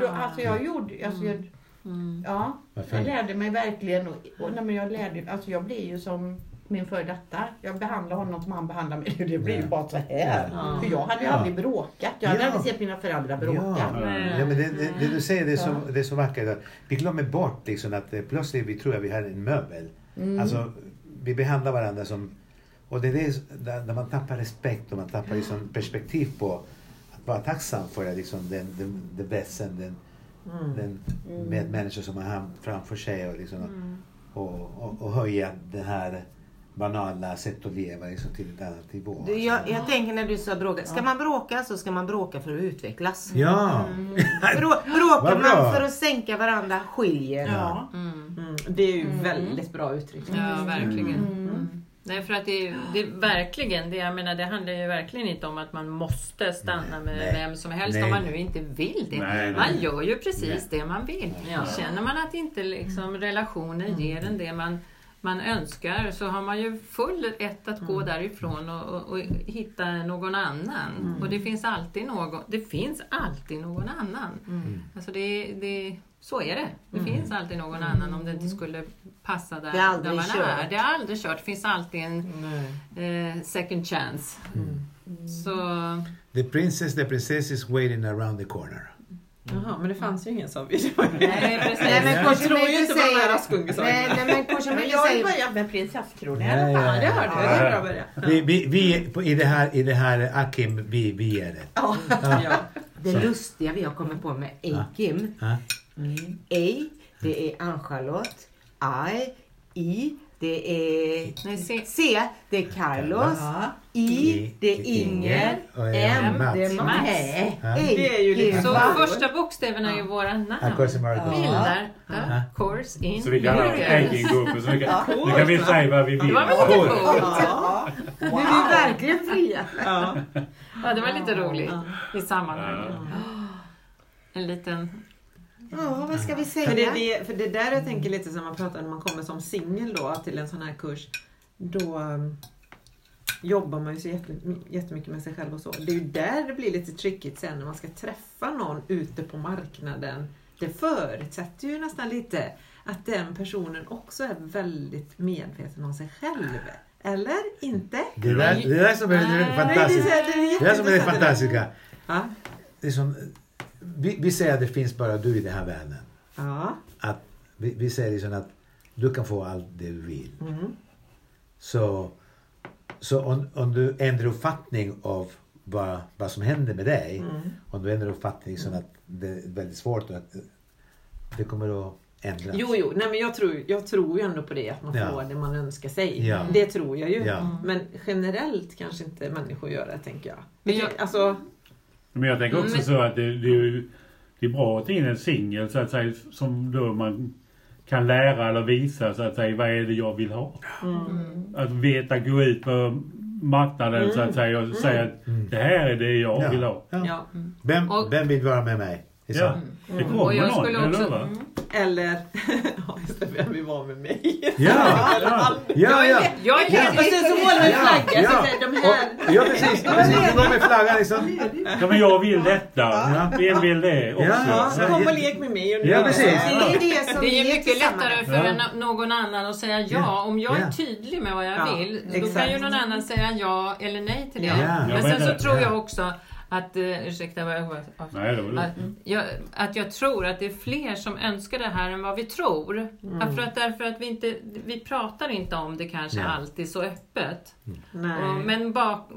Då, alltså jag gjorde, alltså jag, Mm. ja. Jag lärde mig verkligen. Och, och, nej, men jag, lärde, alltså jag blev ju som min före detta. Jag behandlade honom som han behandlade mig. [LAUGHS] Det blev ju bara så här. Ja. För jag hade ju Ja. aldrig bråkat. Jag hade Ja. aldrig sett mina föräldrar bråka. Ja. Ja, men det, det, det du säger det är, så, det är så vackert. Att vi glömmer bort liksom att eh, plötsligt vi tror att vi har en möbel. Mm. Alltså, vi behandlar varandra som... Och det är det där, där man tappar respekt och man tappar liksom perspektiv på att vara tacksam för det, liksom, den, den, den väsen, den, Mm. Den Mm. medmänniska som man har framför sig och, liksom, Mm. och, och, och höja det här banala sättet att leva liksom, till ett annat nivå. Du, jag, jag tänker när du sa bråka. Ska man bråka så ska man bråka för att utvecklas. Ja! [LAUGHS] Brå, bråkar man för att sänka varandra skiljer. Ja. Mm. Mm. Det är ju Mm. väldigt bra uttryck. Ja, verkligen. Mm. Mm. Nej, för att det, det verkligen, det, jag menar, det handlar ju verkligen inte om att man måste stanna med Nej. vem som helst Nej. om man nu inte vill det. Nej. Man gör ju precis det man vill. Ja. Känner man att inte liksom, relationen ger en det man, man önskar så har man ju full rätt att gå därifrån och, och, och hitta någon annan. Och det finns alltid någon, det finns alltid någon annan. Alltså det, det, så är det. Det finns alltid någon annan om det inte skulle passa där, Det är aldrig där man kört. är. Det är aldrig kört. Det finns alltid en eh, second chance. Så The princess, the princess is waiting around the corner. Jaha, men det fanns ju ingen sån video. Nej, precis. Nej, men Jag tror ju inte på de här Askungesagorna. Nej, nej, men kanske man inte jag har säger... börjat med prinsesskronor i Ja, alla fall. Ja, det hörde jag. Det är bra början. Vi, vi, vi, i, det här, I det här Akim, vi, vi är det. Ja. Ja. Det lustiga vi har kommit på med Eikim. Ja. Ej, det är Ann-Charlotte. I, I, det är Nej, se. C, det är Carlos. Ja. I, det är Inger. M, det är Mats. Det är ju lite- Så första bokstäverna är ju våra namn. Ja, Course in Miracles. Bildar course in Så vi kan ha miracles. Aiking-gruppen. Så vi kan, nu kan vi säga vad vi vill. Det var väl lite Coolt. Nu är vi verkligen fria. Ja, det var lite roligt i sammanhanget. En liten... Ja, vad ska vi För det, säga? är det, för det där jag tänker lite som man pratar när man kommer som singel då till en sån här kurs. Då um, jobbar man ju så jätte- jättemycket med sig själv och så. Det är ju där det blir lite trickigt sen när man ska träffa någon ute på marknaden. Det förutsätter ju nästan lite att den personen också är väldigt medveten om sig själv. Eller inte? Det där, det där som är det fantastiska. det är- det är Det som är det jätteintressant. fantastiska. Ja. Det är som, vi, vi säger att det finns bara du i den här världen. Ja. Att, vi, vi säger liksom att du kan få allt det du vill. Mm. Så, så om, om du ändrar uppfattning av vad, vad som händer med dig. Mm. Om du ändrar uppfattning så att det är väldigt svårt att det kommer att ändras. Jo, jo, nej men jag tror, jag tror ju ändå på det att man Ja. får det man önskar sig. Ja. Det tror jag ju. Ja. Men generellt kanske inte människor gör det, tänker jag. Men jag- Alltså, Men jag tänker också Men- så att det, det, är ju- det är bra att ta in en singel så att säga som då man kan lära eller visa så att säga vad är det jag vill ha. mm. Att veta gå ut på marknaden så att säga och säga att Mm. det här är det jag Ja. vill ha. Ja. ja. Vem, vem vill vara med mig? Ja. Det kommer Och jag någon, skulle jag också... lovar. Mm. Eller, [LAUGHS] ja just det, vill vara med mig? Ja, ja, ja. [LAUGHS] ja. Jag är helt... Och sen så målar vi Ja, ja. de här... Ja precis, [LAUGHS] precis. Går med flaggan liksom. Ja men jag vill detta. Ja. Vem vill det också? Ja. Så kom och lek med mig. och Ja, precis. Det är det som Det är ju ger mycket lättare för Ja. någon annan att säga ja. Ja. Om jag är Ja. tydlig med vad jag Ja, vill, då kan ju någon annan säga ja eller nej till det. Ja. Ja. Men sen så tror ja. jag också att, eh, ursäkta vad jag var... Nej, det var Att jag, att jag tror att det är fler som önskar det här än vad vi tror. Därför, att, därför att vi inte, vi pratar inte om det kanske Nej. alltid så öppet. Nej. Och, men, bak,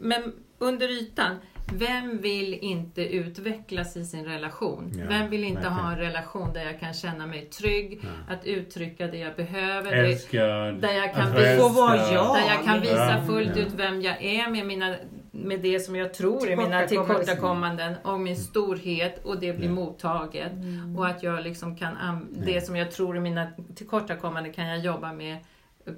men under ytan, vem vill inte utvecklas i sin relation? Ja, vem vill inte verkligen. ha en relation där jag kan känna mig trygg, Ja. att uttrycka det jag behöver, det- Älskad. där jag kan att visa- där jag kan visa fullt ja. ut vem jag är med, mina, med det som jag tror är mina Tillkortakommanden. och min storhet och det blir Ja. mottaget. Och att jag liksom kan, an- det som jag tror är mina tillkortakommanden kan jag jobba med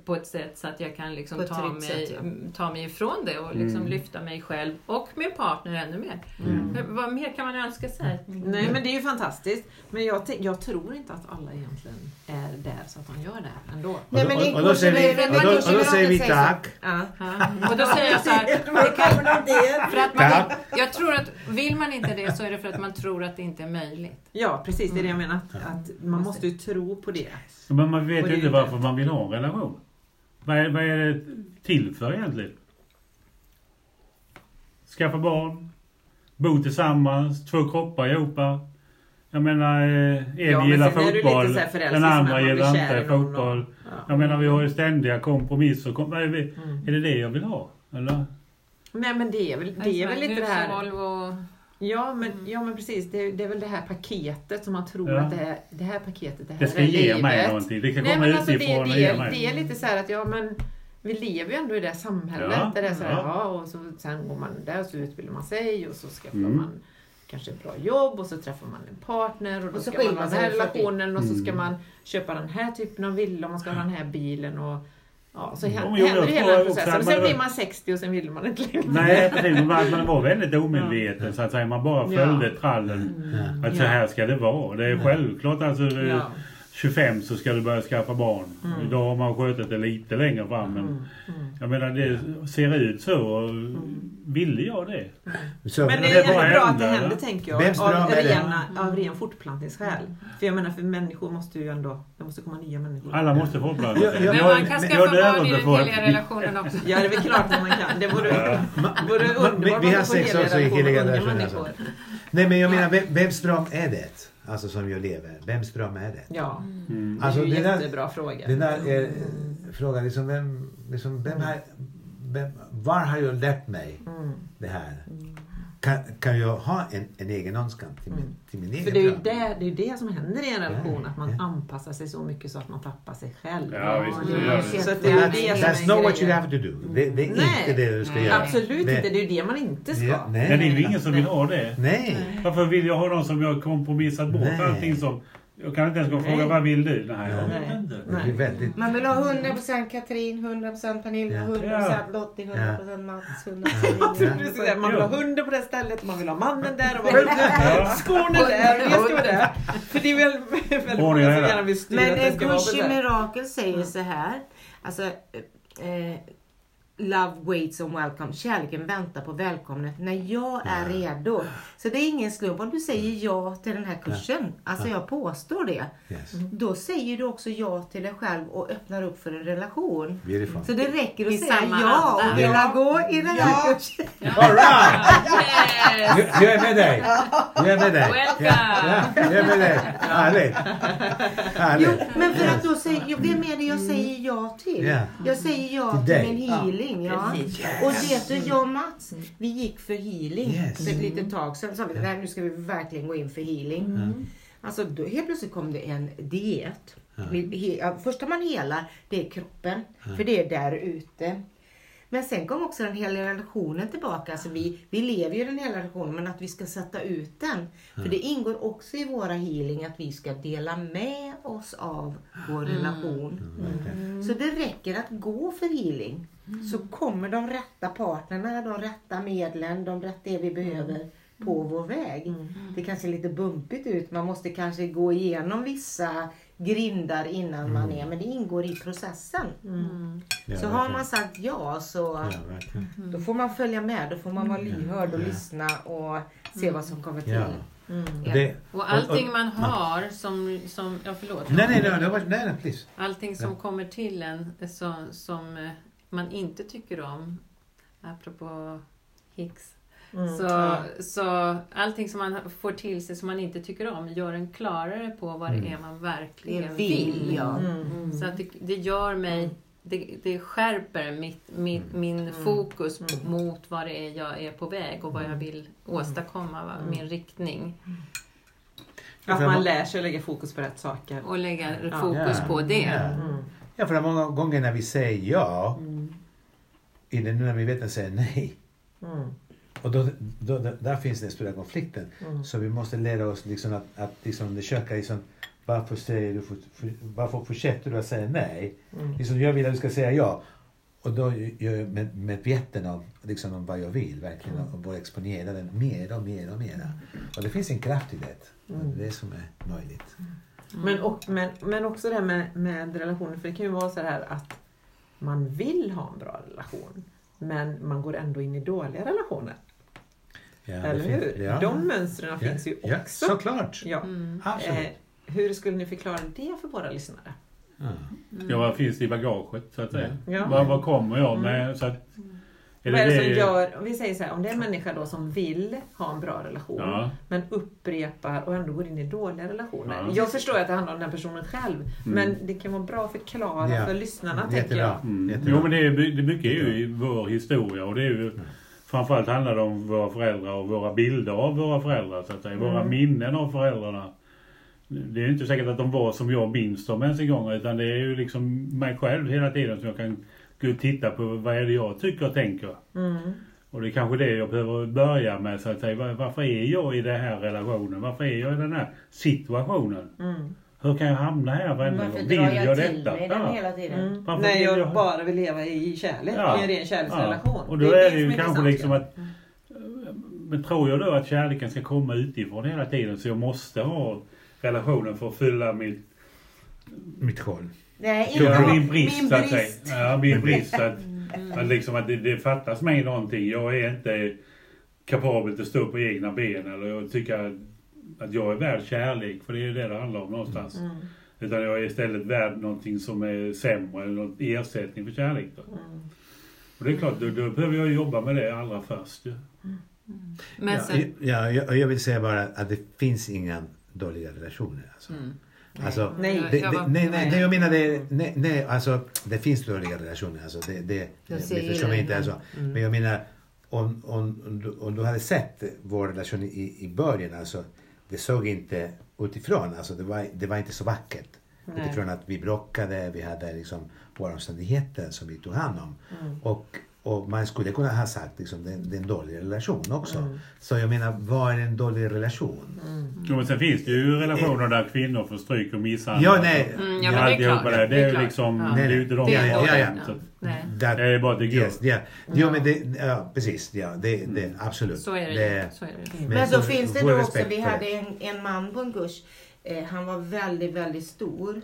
på ett sätt så att jag kan liksom ta, mig, sätt, ta mig ifrån det och liksom Mm. lyfta mig själv och min partner ännu mer. Mm. Vad mer kan man önska sig? Nej men det är ju fantastiskt. Men jag, jag tror inte att alla egentligen är där så att de gör det ändå. Nej, och, men då- det och, och då säger vi, kanske- och då, och då säger vi tack. Ja. Ja. Och då säger jag så här, [LAUGHS] för att man, Tack. jag tror att vill man inte det så är det för att man tror att det inte är möjligt. ja precis, det är det jag menar. Att, att man måste ju tro på det. Men man vet Och ju inte varför man vill ha en relation. Vad är, vad är det till för egentligen? Skaffa barn, bo tillsammans, två kroppar ihop. Jag menar, eh, en Ja, men gillar fotboll, den andra gillar inte fotboll. Ja. Jag menar, vi har ju ständiga kompromisser. Kom, är, vi, Mm. är det det jag vill ha? Eller? Nej men det är väl, det är väl lite det här... och Volvo. Ja men, ja men precis, det, är- det är väl det här paketet som man tror Ja. att det här, det här paketet, det här Det ska är ge livet. mig någonting. Det kan Nej komma alltså det, utifrån och det, ge är, mig. det är lite så här att ja men vi lever ju ändå i det samhället Ja, där det är så här, ja. ja. och så, sen går man där och så utbildar man sig och så skaffar Mm. man kanske ett bra jobb och så träffar man en partner och då Och så ska man ha den här sig vid 40. relationen och så ska Mm. man köpa den här typen av villa och man ska ha den här bilen och Ja, så Jo, händer jo, jag hela den processen. Och sen blir man 60 och sen vill man inte längre. Nej, precis. Man, var väldigt omedveten så att säga. Man bara Ja. följde trallen. Ja. Att så här ska det vara. Det är självklart alltså. eh, Ja. 25 så ska du börja skaffa barn. Mm. Idag har man skjutit det lite längre fram. Men Mm, mm. jag menar det ser ut så. Och Ville jag det? Så, Men det det är bara ändå bra att det händer, tänker jag. Av är rena, av ren fortplantningsskäl. För jag menar för människor måste ju ändå, det måste komma nya människor. Alla måste. Ja, ja. Men man kan skaffa barn i den heliga relationen också. Ja det är väl klart att man kan. Det vore, vore [LAUGHS] vi- underbart vi har sex i relation med heliga unga relationer, människor. alltså. Nej men jag menar, vem, vems dröm är det? Alltså som jag lever. Vems dröm är det? Ja, Mm. det är Alltså, ju det en där- jättebra fråga. Den där är frågan, liksom vem, liksom, vem har, vem, var har jag lärt mig Mm. det här? Kan, kan jag ha en, en egen önskan till min, Mm. till min För egen det är ju det, det, är ju det som händer i en relation, Ja, att man ja. anpassar sig så mycket så att man tappar sig själv. Ja, visst, det. Så det är That's, that's not what you have to do. Det, det är Nej. inte det du ska Nej. göra. Absolut Det- inte, det är ju det man inte ska. Ja, nej. Men det är ju ingen som vill ha det. Nej. Varför vill jag ha någon som jag har kompromissat bort Nej. allting som... Jag kan inte ens gå och fråga vad vill du? Nej, jag Nej. vet inte. Det blir väldigt... Man vill ha 100% Katrin, 100% Pernilla, Ja. 100% Lottie, 100% Mats, 100% Ja. Precis det, Man vill ha hunden på det stället, man vill ha mannen där och man vill ha skorna där. och Jag står där. För det är väl väldigt Ordning och många som reda. gärna vill styra Men att det ska vara så här. mirakel säger så här. Alltså, eh, Love waits on welcome. Kärleken väntar på välkomnet när jag är redo. Så det är ingen slump om du säger ja till den här kursen. Alltså jag påstår det. Yes. Då säger du också ja till dig själv och öppnar upp för en relation. Beautiful. Så det räcker I att säga samma ja och vilja gå i den här kursen. [LAUGHS] All right! Yes! Jag, är med dig! Jag är med dig! Welcome. Ja, ja, jag är med dig! Härligt! Jo, Härligt! men för att då säga, jo, vem är det jag säger ja till? Ja. Jag säger ja Till min healing. Ja. Och vet du, jag och Mats, vi gick för healing Yes. för ett litet tag sedan. Så sa vi, nej nu ska vi verkligen gå in för healing. Alltså då, helt plötsligt kom det en diet. He, ja, första man helar, det är kroppen. För det är där ute. Men sen kom också den hela relationen tillbaka. Alltså vi, vi lever ju den hela relationen men att vi ska sätta ut den. För det ingår också i våra healing att vi ska dela med oss av vår relation. Så det räcker att gå för healing. Så kommer de rätta partnerna, de rätta medlen, de rätta det vi behöver på vår väg. Det kanske är lite bumpigt ut, man måste kanske gå igenom vissa grindar innan man är, men det ingår i processen. Ja, Så har man sagt ja så Ja, verkligen. då får man följa med, då får man vara lyhörd och Ja. lyssna och se vad som kommer till. Ja. Ja. Det, Och allting man har som, som ja förlåt. nej, nej, nej, var, nej, nej, please. Allting som Ja. kommer till en så, som eh, man inte tycker om, apropå Hicks. Mm. Så, så allting som man får till sig som man inte tycker om gör en klarare på vad det Mm. är man verkligen Det vill vill. jag. Mm. Så att det, det gör mig det, det skärper mitt, mitt, Mm. min Mm. fokus Mm. mot vad det är jag är på väg och vad jag vill åstadkomma, Mm. min riktning. Att man lär sig att lägga fokus på rätt saker. Och lägga Ja. fokus Ja. på det. Ja. Mm. Ja, för många gånger när vi säger ja, Mm. i nu när vi vet att säga nej. Mm. Och då, då, där- finns den stora konflikten. Mm. Så vi måste lära oss liksom att, att liksom försöka liksom, varför, säger du, för, för, varför fortsätter du att säga nej? Mm. Liksom, jag vill att du ska säga ja. Och då är jag med, medveten om, liksom, om vad jag vill verkligen Mm. och bara exponera den mer och mer och mer. Och det finns en kraft i det. Mm. Det är det som är möjligt. Men, och, men, men också det här med, med relationer, för det kan ju vara så här att man vill ha en bra relation men man går ändå in i dåliga relationer. Ja, det eller hur? Ja. De mönstren ja. finns ju Ja, också. såklart. Ja. Mm. Eh, hur skulle ni förklara det för våra lyssnare? Ja. Ja, vad finns det i bagaget så att säga? Ja. Vad, vad kommer jag med? Så att, Vad är det som gör, om vi säger så här, om det är en människa då som vill ha en bra relation Ja. men upprepar och ändå går in i dåliga relationer. Ja. Jag förstår att det handlar om den personen själv men det kan vara bra att förklara Ja. för lyssnarna tänker Jättebra. jag. Mm. Jättebra. Jo men det är, det mycket är ju i vår historia och det är ju Framförallt handlar det om våra föräldrar och våra bilder av våra föräldrar så att säga. Våra Mm. minnen av föräldrarna. Det är ju inte säkert att de var som jag minns dem ens en gång utan det är ju liksom mig själv hela tiden som jag kan gå och titta på vad är det jag tycker och tänker. Mm. Och det är kanske det jag behöver börja med så att säga. Var- Varför är jag i den här relationen? Varför är jag i den här situationen? Mm. Hur kan jag hamna här varenda Varför gång? drar Vill jag, jag till detta? mig den Ja. hela tiden? Mm. När vill jag jag- bara vill leva i kärlek, Ja. i en ren kärleksrelation. Och då Det är det som ju är kanske liksom ja. att men tror jag då att kärleken ska komma utifrån hela tiden så jag måste ha relationen för att fylla min, Mitt håll. Nej, ja, inte min brist min så att brist. säga. Ja, min brist. Att, att, liksom att det, det fattas mig någonting. Jag är inte kapabel att stå på egna ben eller jag tycker att, jag är värd kärlek för det är ju det det handlar om någonstans. Mm. Utan jag är istället värd någonting som är sämre eller någon ersättning för kärlek. Då. Mm. Och det är klart, då, då behöver jag jobba med det allra först. ju. Men Ja, sen, ja, jag, jag vill säga bara att det finns inga dåliga relationer. Alltså. mm. Alltså, Nej. det, Jag det, nej, nej, det jag menar det, nej, nej, alltså det finns dåliga relationer. Alltså, det, det, Jag det, förstår mig inte. Alltså. Mm. Men jag menar, om, om, om, du, om du hade sett vår relation i, i början, alltså, det såg inte utifrån, alltså, det, var, det var inte så vackert. Nej. Utifrån att vi bråkade, vi hade liksom våra omständigheter som vi tog hand om. Mm. Och, och man skulle kunna ha sagt liksom, det, det är en dålig relation också. Mm. Så jag menar, vad är en dålig relation? Mm. Jo, men sen finns det ju relationer där kvinnor får stryk och misshandel. Ja, nej. Mm, ja, Ja, men det är klart. det. Det är ju liksom, Ja. det är ju inte de Det Ja, då ja, ja. det- Så. That, Det är bara till yes, grund. ja. Jo, men det, ja, precis. Ja, det, det, absolut. Så är det, det. Så är det. ju. Men så så finns det då också, vi hade det. en, en man på en kurs. Eh, han var väldigt, väldigt stor.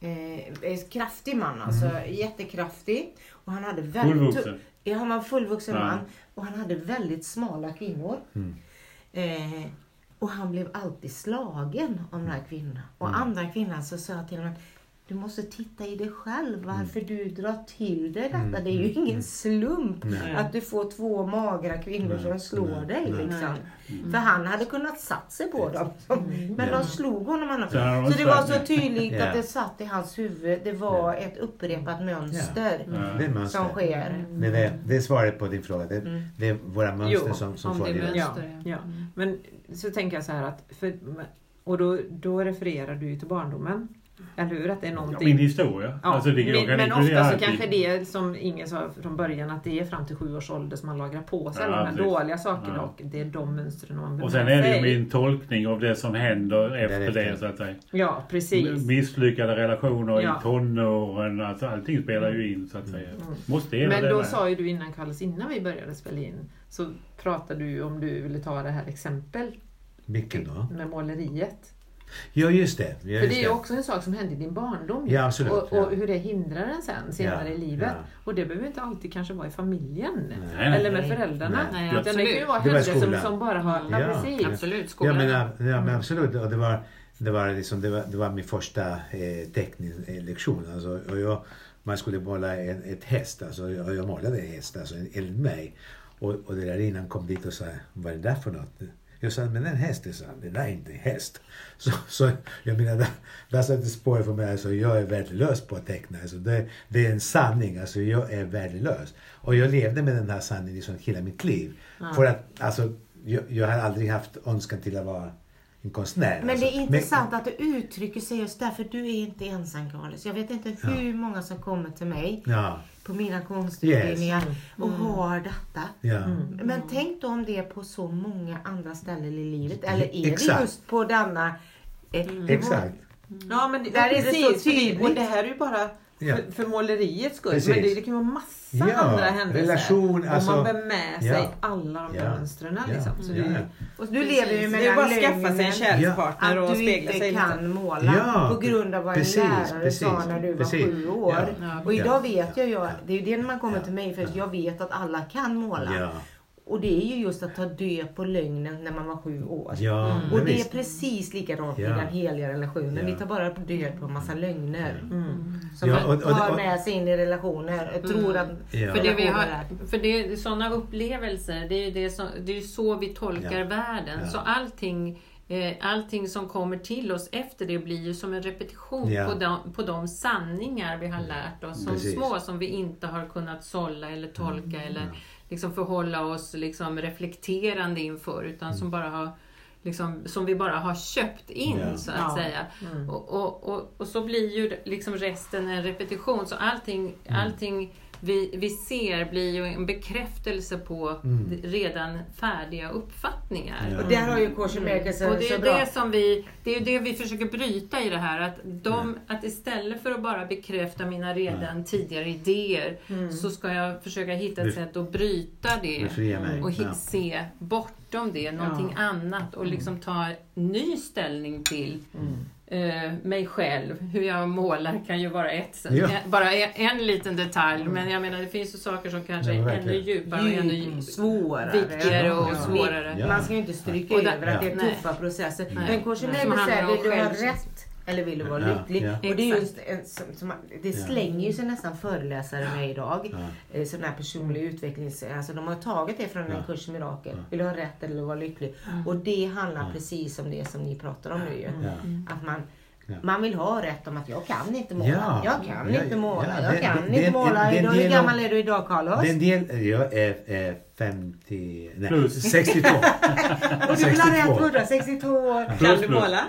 Eh, kraftig man alltså, Mm. jättekraftig. Och han hade väldigt Fullvuxen. Ja, han var en fullvuxen Ja. man. Och han hade väldigt smala kvinnor. Mm. Eh, och han blev alltid slagen av de här kvinnorna. Och Mm. andra kvinnan så sa till honom du måste titta i dig själv varför Mm. du drar till dig detta. Det är ju ingen slump Nej. att du får två magra kvinnor Nej, som slår nej, dig. Liksom. Mm. För han hade kunnat satt sig på dem. [LAUGHS] Men de slog honom. annars. Så det var så tydligt att det satt i hans huvud. Det var ett upprepat mönster som sker. Det, är det, det är svaret på din fråga. Det, Mm. det är våra mönster Jo, som, som det. mönster. Ja, ja. Men så tänker jag så här att, för, och då, då refererar du ju till barndomen. Eller hur? Att det är Ja, någonting. min historia. Ja, Alltså, det, men, men ofta så kanske det som ingen sa från början att det är fram till sju års ålder som man lagrar på sig Ja, alla de här dåliga sakerna Ja. och det är de mönstren man bär Och sen är det ju min tolkning av det som händer efter Därefter. det så att säga. Ja, precis. Misslyckade relationer Ja. i tonåren, alltså allting spelar ju in så att säga. Mm. Måste göra Men det då med. sa ju du innan Carlos, innan vi började spela in, så pratade du om du ville ta det här exempel Vilken då? med måleriet. Ja, just det. Ja, För just det är ju också en sak som hände i din barndom. Ja, absolut, Och, ja. och hur det hindrar en sen senare Ja, i livet. ja. Och det behöver inte alltid kanske vara i familjen. Nej. Nej, Eller nej. med föräldrarna. Nej, Utan det kan ju absolut. vara Det var i händelser som, skolan. som bara har... Ja, Ja. precis. Absolut, Ja skolan. men, ja, men absolut. Och det var, det var, liksom, det var, det var min första eh, teckningslektion. Alltså, och jag, man skulle måla en, ett häst. Alltså, och jag målade en häst, alltså en eldmej. Och, och det där innan kom dit och sa, vad är det där för något? Jag sa, men en häst. Sa, det där är inte en häst. [LAUGHS] Så, så jag menar, där, där satte spår för mig. Alltså, jag är värdelös på att teckna. Alltså, det, det är en sanning. Alltså, jag är värdelös. Och jag levde med den här sanningen liksom hela mitt liv. För att, alltså, jag, jag har aldrig haft önskan till att vara en konstnär. Men alltså. det är intressant att du uttrycker sig just därför du är inte ensam Carlos. Jag vet inte hur många som kommer till mig Ja, på mina konstutbildningar och Mm. har detta. ja. Men tänk då om det är på så många andra ställen i livet. Eller är Exakt. det just på denna... eh, det var- Exakt. Ja men det, Där ja, är det så precis, det, tydligt. och det här är ju bara Ja. för, för måleriets skull. Precis. Men det, det kan vara massa Ja, andra händelser. relation, Om alltså- man bär med sig Ja. alla de Ja. mönstren. Ja. Liksom. Så Ja. det, Och du lever ju med det är den bara att skaffa sig en kärlekspartner och att du spegla inte sig kan lite. måla Ja, på grund av vad precis, en lärare precis, sa när du var precis. sju år. Och idag Ja. vet jag, jag, det är ju det när man kommer Ja. till mig för att jag vet att alla kan måla. Och det är ju just att ta död på lögnen när man var sju år. ja Och men det är precis likadant i Ja. den heliga relationen. Ja. Vi tar bara död på en massa lögner. Som Ja, man och- och- tar och- med sig in i relationer. Jag tror att Ja. För det vi har, för det, sådana upplevelser, det är ju det som, det är så vi tolkar Ja. världen. Ja. Så allting, eh, allting som kommer till oss efter det blir ju som en repetition Ja. på, de, på de sanningar vi har lärt oss som Precis. små, som vi inte har kunnat sålla eller tolka eller liksom förhålla oss liksom reflekterande inför, utan som bara har Liksom, som vi bara har köpt in Ja. så att Ja. säga. Och, och, och, och så blir ju liksom resten en repetition. Så allting, allting vi, vi ser blir ju en bekräftelse på redan färdiga uppfattningar. Ja. Och där har ju Kors America så, Och det så är bra. det som vi, det är ju det vi försöker bryta i det här. Att, de, att istället för att bara bekräfta mina redan tidigare idéer så ska jag försöka hitta ett Bef- sätt att bryta det. Och Ja. se bortom det, någonting annat och liksom ta ny ställning till eh, mig själv. Hur jag målar kan ju vara ett, Ja. en, bara en, en liten detalj. Men jag menar det finns ju saker som kanske Ja, är ännu djupare och ännu svårare. viktigare och Ja. svårare. Ja. Man ska ju inte stryka över att det är tuffa processer. Nej. Men Kors Nej. America Som handlar säger, du ha självkänsla. rätt eller vill du vara Ja, lycklig? ja. Och det är en, som, som, det slänger ju sig nästan föreläsare med idag. Ja. Eh, Sån här personlig utvecklings... Alltså de har tagit det från en Ja. kurs Mirakel. Ja. Vill du ha rätt eller vara lycklig? Och det handlar precis om det som ni pratar om nu ju. Ja. Att man, Ja. man vill ha rätt om att jag kan inte måla. Ja. Jag kan Ja, inte måla. ja, jag kan det- inte måla. det- Hur gammal är du idag Carlos? Det är en del, jag är, är 50, nej, Plus. 62. [LAUGHS] Och du vill ha rätt 62. 162 år. Kan Plus, du plus. måla?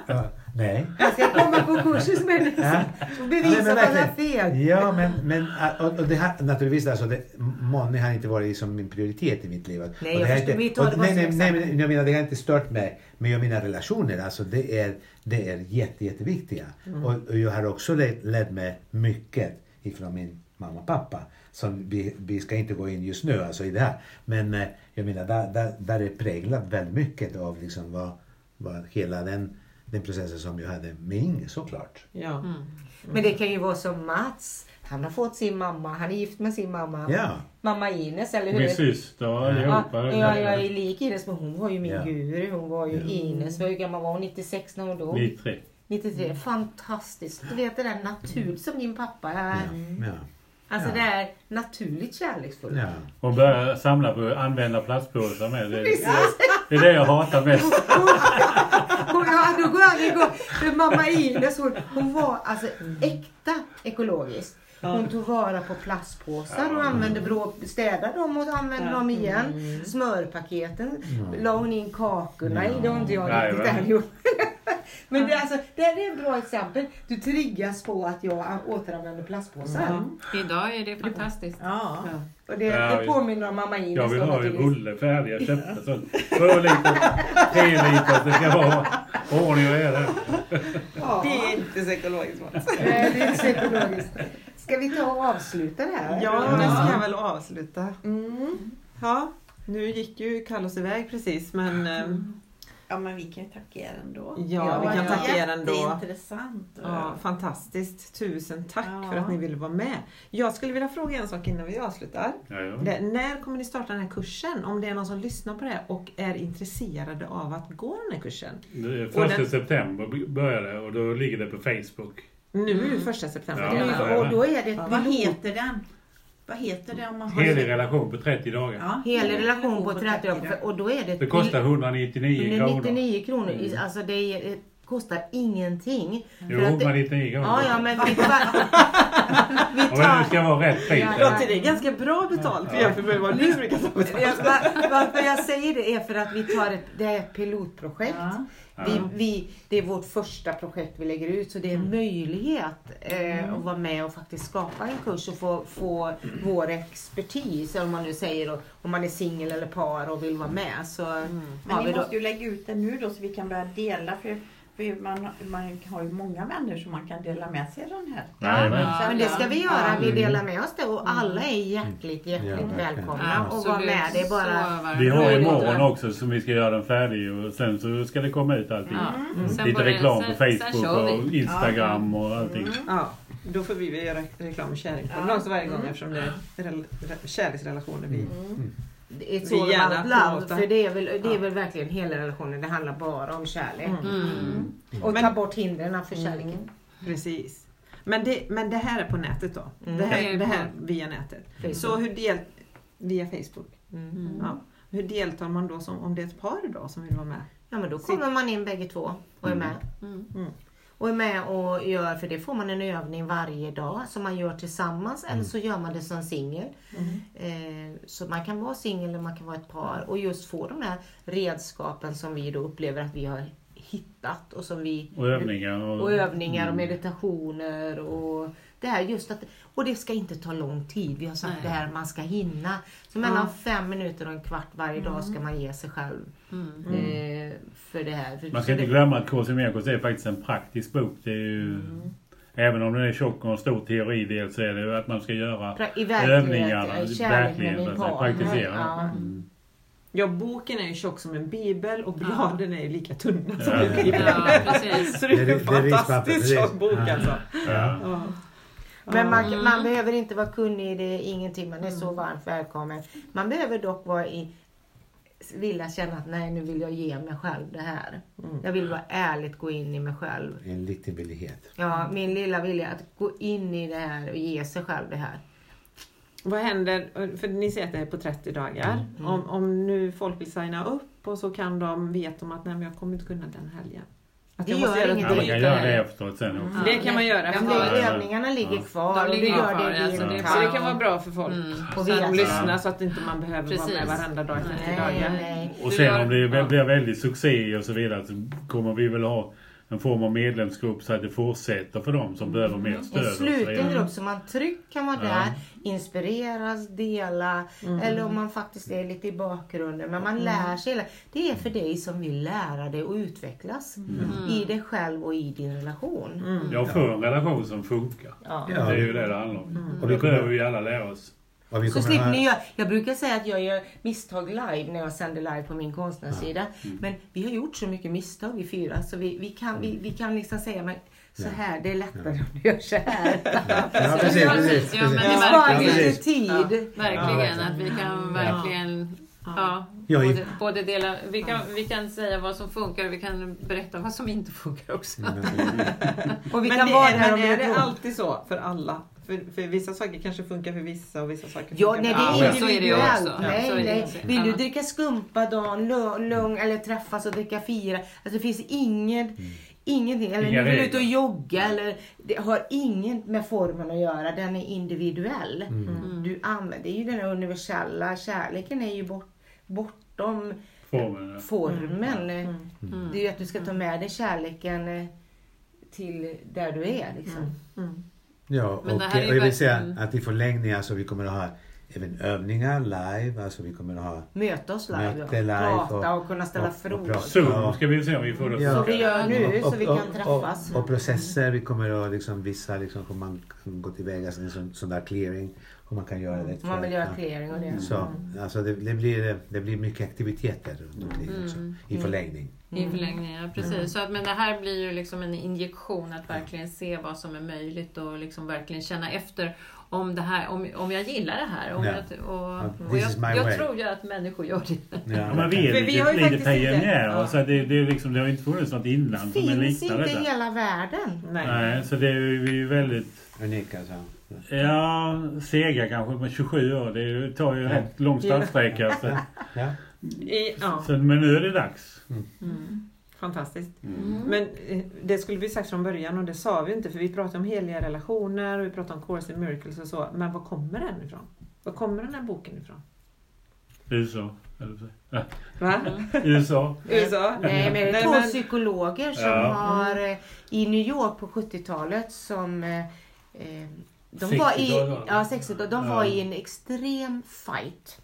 Nej. Jag ska komma på kursen med dig Ja. och bevisa Nej, att han har fel. Ja, men, men och, det har, naturligtvis alltså, det, månne har inte varit som min prioritet i mitt liv. Nej, jag förstår. det och, nej, som nej, nej, men jag menar, det har inte stört mig. Men jag mina relationer, alltså det är, det är jätte, jätteviktiga. Mm. Och, och jag har också lärt, lärt mig mycket ifrån min mamma och pappa. Som vi, vi ska inte gå in just nu alltså, i det här. Men eh, jag menar, där, där, där är präglat väldigt mycket av liksom vad, vad hela den, den processen som jag hade med Inge såklart. Ja. Men det kan ju vara som Mats. Han har fått sin mamma. Han är gift med sin mamma. Ja. Mamma Ines, eller hur? Min syster Ja, allihopa. ja, jag är lik Ines men hon var ju min Ja. guru. Hon var ju Ines. Hur gammal var hon? 96 när hon dog? 93. 93. Fantastiskt. Du vet det där naturligt som din pappa är. Ja. Alltså Ja. det är naturligt kärleksfullt. Ja. Hon började samla på använda plastpåsar med. Det, det, det är det jag hatar mest. [LAUGHS] Ja, då går jag igång. För mamma Ines hon, hon var alltså äkta ekologisk. Hon tog vara på plastpåsar och använde brå, städade dem och använde dem igen. Smörpaketen la hon in kakorna i. Det har inte jag riktigt än gjort. [LAUGHS] Men det, är alltså, det här är ett bra exempel. Du triggas på att jag återanvänder plastpåsar. Idag är det fantastiskt. Ja. Och det, Ja, det påminner om mamma Ines. Jag vill ha en rulle färdig. Jag köpte så. Två liter, tre liter. Det ska vara ordning och reda. Det är inte Mats. Nej, det är inte så ekologiskt. Ska vi ta och avsluta det här? Ja, det ska jag väl avsluta. Mm. Ja, nu gick ju Carlos iväg precis men eh, Ja men vi kan ju tacka er ändå. Ja, vi kan tacka er ändå. Jätteintressant. ja, fantastiskt. Tusen tack Ja. för att ni ville vara med. Jag skulle vilja fråga en sak innan vi avslutar. Ja, ja. Det, när kommer ni starta den här kursen? Om det är någon som lyssnar på det och är intresserade av att gå den här kursen. Första den- september börjar det och då ligger det på Facebook. Nu är det första september. Ja, ja, Och då är det ett Vad heter den? Vad heter det om man har... Helig relation på 30 dagar. Ja, Hela relation på 30 dagar. Och då är det... Det kostar 199 kronor. 199 kronor. Alltså det är, kostar ingenting. Jo, För att det- 199 kronor. Ja, ja, men vi tar... [LAUGHS] vi Ja, men det ska tar vara rätt pris. Ja, Låter det ganska bra betalt jämfört med vad ni brukar ta betalt? Ja, va- Varför jag säger det är för att vi tar ett, det är ett pilotprojekt. Ja. Vi, vi, det är vårt första projekt vi lägger ut så det är Mm. en möjlighet eh, att vara med och faktiskt skapa en kurs och få, få vår expertis, om man nu säger om man är singel eller par och vill vara med. Så Mm. Men ni vi då, måste ju lägga ut det nu då så vi kan börja dela. För man, man har ju många vänner som man kan dela med sig av den här. Jajamän. Ja, men det ska vi göra, vi Mm. delar med oss det och alla är hjärtligt, hjärtligt Ja, verkligen. välkomna och vara med. Det är bara... Vi har imorgon också som vi ska göra den färdig och sen så ska det komma ut allting. Sen Lite reklam på Facebook och Instagram och allting. Ja, då får vi väl göra reklam Ja. också varje gång eftersom det är rel- re- kärleksrelationer vi... Det är så varmt promota. för det är, väl, det är Ja. väl verkligen hela relationen. Det handlar bara om kärlek. Mm. Och Men- ta bort hindren för kärleken. Precis. Men det, men det här är på nätet då? Mm. Det, här, är det här via nätet? Facebook. Så hur del... Via Facebook? Mm. Ja. Hur deltar man då som, om det är ett par då som vill vara med? Ja men då kommer man in bägge två och är med. Mm. Och är med och gör, för det får man en övning varje dag som man gör tillsammans eller så gör man det som singel. Eh, så man kan vara singel eller man kan vara ett par och just få de här redskapen som vi då upplever att vi har hittat och som vi Och övningar. Och, och övningar och meditationer och det här just att och det ska inte ta lång tid. Vi har sagt Nej. det här man ska hinna. Så mellan fem minuter och en kvart varje dag ska man ge sig själv Mm. eh, för det här. Man ska inte det- glömma att KC Mekos är faktiskt en praktisk bok. Det är ju, Även om den är tjock och en stor teoridel så är det ju att man ska göra övningarna kärlek verkligen, praktisera. Ja. Ja, boken är ju tjock som en bibel och bladen är ju lika tunna som Ja. en bibel. Ja. [LAUGHS] Så det är Det- en fantastiskt tjock bok Ja. alltså. Ja. Men man, Mm. man behöver inte vara kunnig i det, ingenting. Man är så varmt välkommen. Man behöver dock vara i, vilja känna att nej, nu vill jag ge mig själv det här. Mm. Jag vill vara ärligt gå in i mig själv. En liten villighet. Ja, min lilla vilja att gå in i det här och ge sig själv det här. Vad händer, för ni säger att det är på 30 dagar. Om, om nu folk vill signa upp och så kan de, vet de att nej, men jag kommer inte kunna den helgen. Att Det jag måste gör göra ett inget. Ja, man kan göra det efteråt sen också. Det kan man göra. Ja, Men Ja, ja. övningarna ligger Ja. kvar De och du ligger gör kvar, det alltså det Så det kan vara bra för folk Mm. Och så att de veta. lyssnar så att inte man behöver vara med Precis. varenda dag i 30 Nej, dagar. nej. Och sen om det ja. blir väldigt succé och så vidare så kommer vi väl ha en form av medlemsgrupp så att det fortsätter för dem som behöver mer stöd. En sluten grupp så man tryggt kan vara Ja. där, inspireras, dela eller om man faktiskt är lite i bakgrunden. Men man lär sig. Det är för dig som vill lära dig och utvecklas i dig själv och i din relation. Jag får en relation som funkar. Ja. Ja. Det är ju det det handlar om. Och Och det behöver vi alla lära oss. Så slipper ni göra, jag brukar säga att jag gör misstag live när jag sänder live på min konstnärssida. Men vi har gjort så mycket misstag vi fyra så vi, vi, kan, vi, vi kan liksom säga men så här, det är lättare om du gör så här. [LAUGHS] Ja, precis, precis. Ja, men precis. det Ja, lite precis. tid. Verkligen, att vi kan verkligen ja, både, både dela, vi kan, vi kan säga vad som funkar och vi kan berätta vad som inte funkar också. [LAUGHS] Och vi men kan det vara är, men är det det går. alltid så för alla? För, för vissa saker kanske funkar för vissa och vissa saker Ja, funkar nej för är Ja, så är det ju individuellt. också. Nej, är det nej. också. Vill du dricka skumpa dagen, lu- lugn eller träffas och dricka fira. Alltså det finns inget, ingenting. Eller Inga du vill ut och jogga. Eller, det har inget med formen att göra. Den är individuell. Mm. Du använder, det är ju den universella kärleken är ju bort, bortom Formen. ja. formen. Mm. Det är ju att du ska ta med dig kärleken eh, till där du är. Liksom. Ja, Men och, och jag vill säga att i förlängningen så vi kommer att ha även övningar live, alltså vi kommer att ha Möta oss live, Möte ja. live prata och- och, kunna ställa och- och frågor. prata. Zoom ska vi se om vi får det Ja. Så vi gör nu och, så vi och, kan träffas. Och, och processer, vi kommer att liksom vissa liksom kommer man kan gå tillväga som en sån, sån där clearing. Hur man kan göra det. Om Mm. man vill göra clearing och det. Så, alltså det, det, blir, det blir mycket aktiviteter runt omkring också, Mm. i förlängning. I förlängningen, ja, precis. Så att, men det här blir ju liksom en injektion att verkligen se vad som är möjligt och liksom verkligen känna efter om, det här, om, om jag gillar det här. Om Ja. jag, och, och jag, jag tror ju att människor gör det. Ja, men vi är För vi har lite, ju lite pionjärer ja. så det, det, är liksom, det har inte funnits något inland som finns liknar inte i hela världen. Nej. Nej, så det är vi är väldigt... Unika alltså. Ja, sega kanske med 27 år. Det tar ju rätt lång startsträcka. Så. [LAUGHS] Ja. Ja, Så, men nu är det dags. Mm. fantastiskt. Mm. Men eh, det skulle vi sagt från början och det sa vi inte för vi pratade om heliga relationer och vi pratade om Course in Miracles och så. Men var kommer den ifrån? Var kommer den här boken ifrån? USA. Ja, Va? [LAUGHS] USA. USA? Nej, men det är två psykologer som Ja. har eh, i New York på 70-talet som eh, eh, de 60-talet var i, ja, 60 de Ja. var i en extrem fight.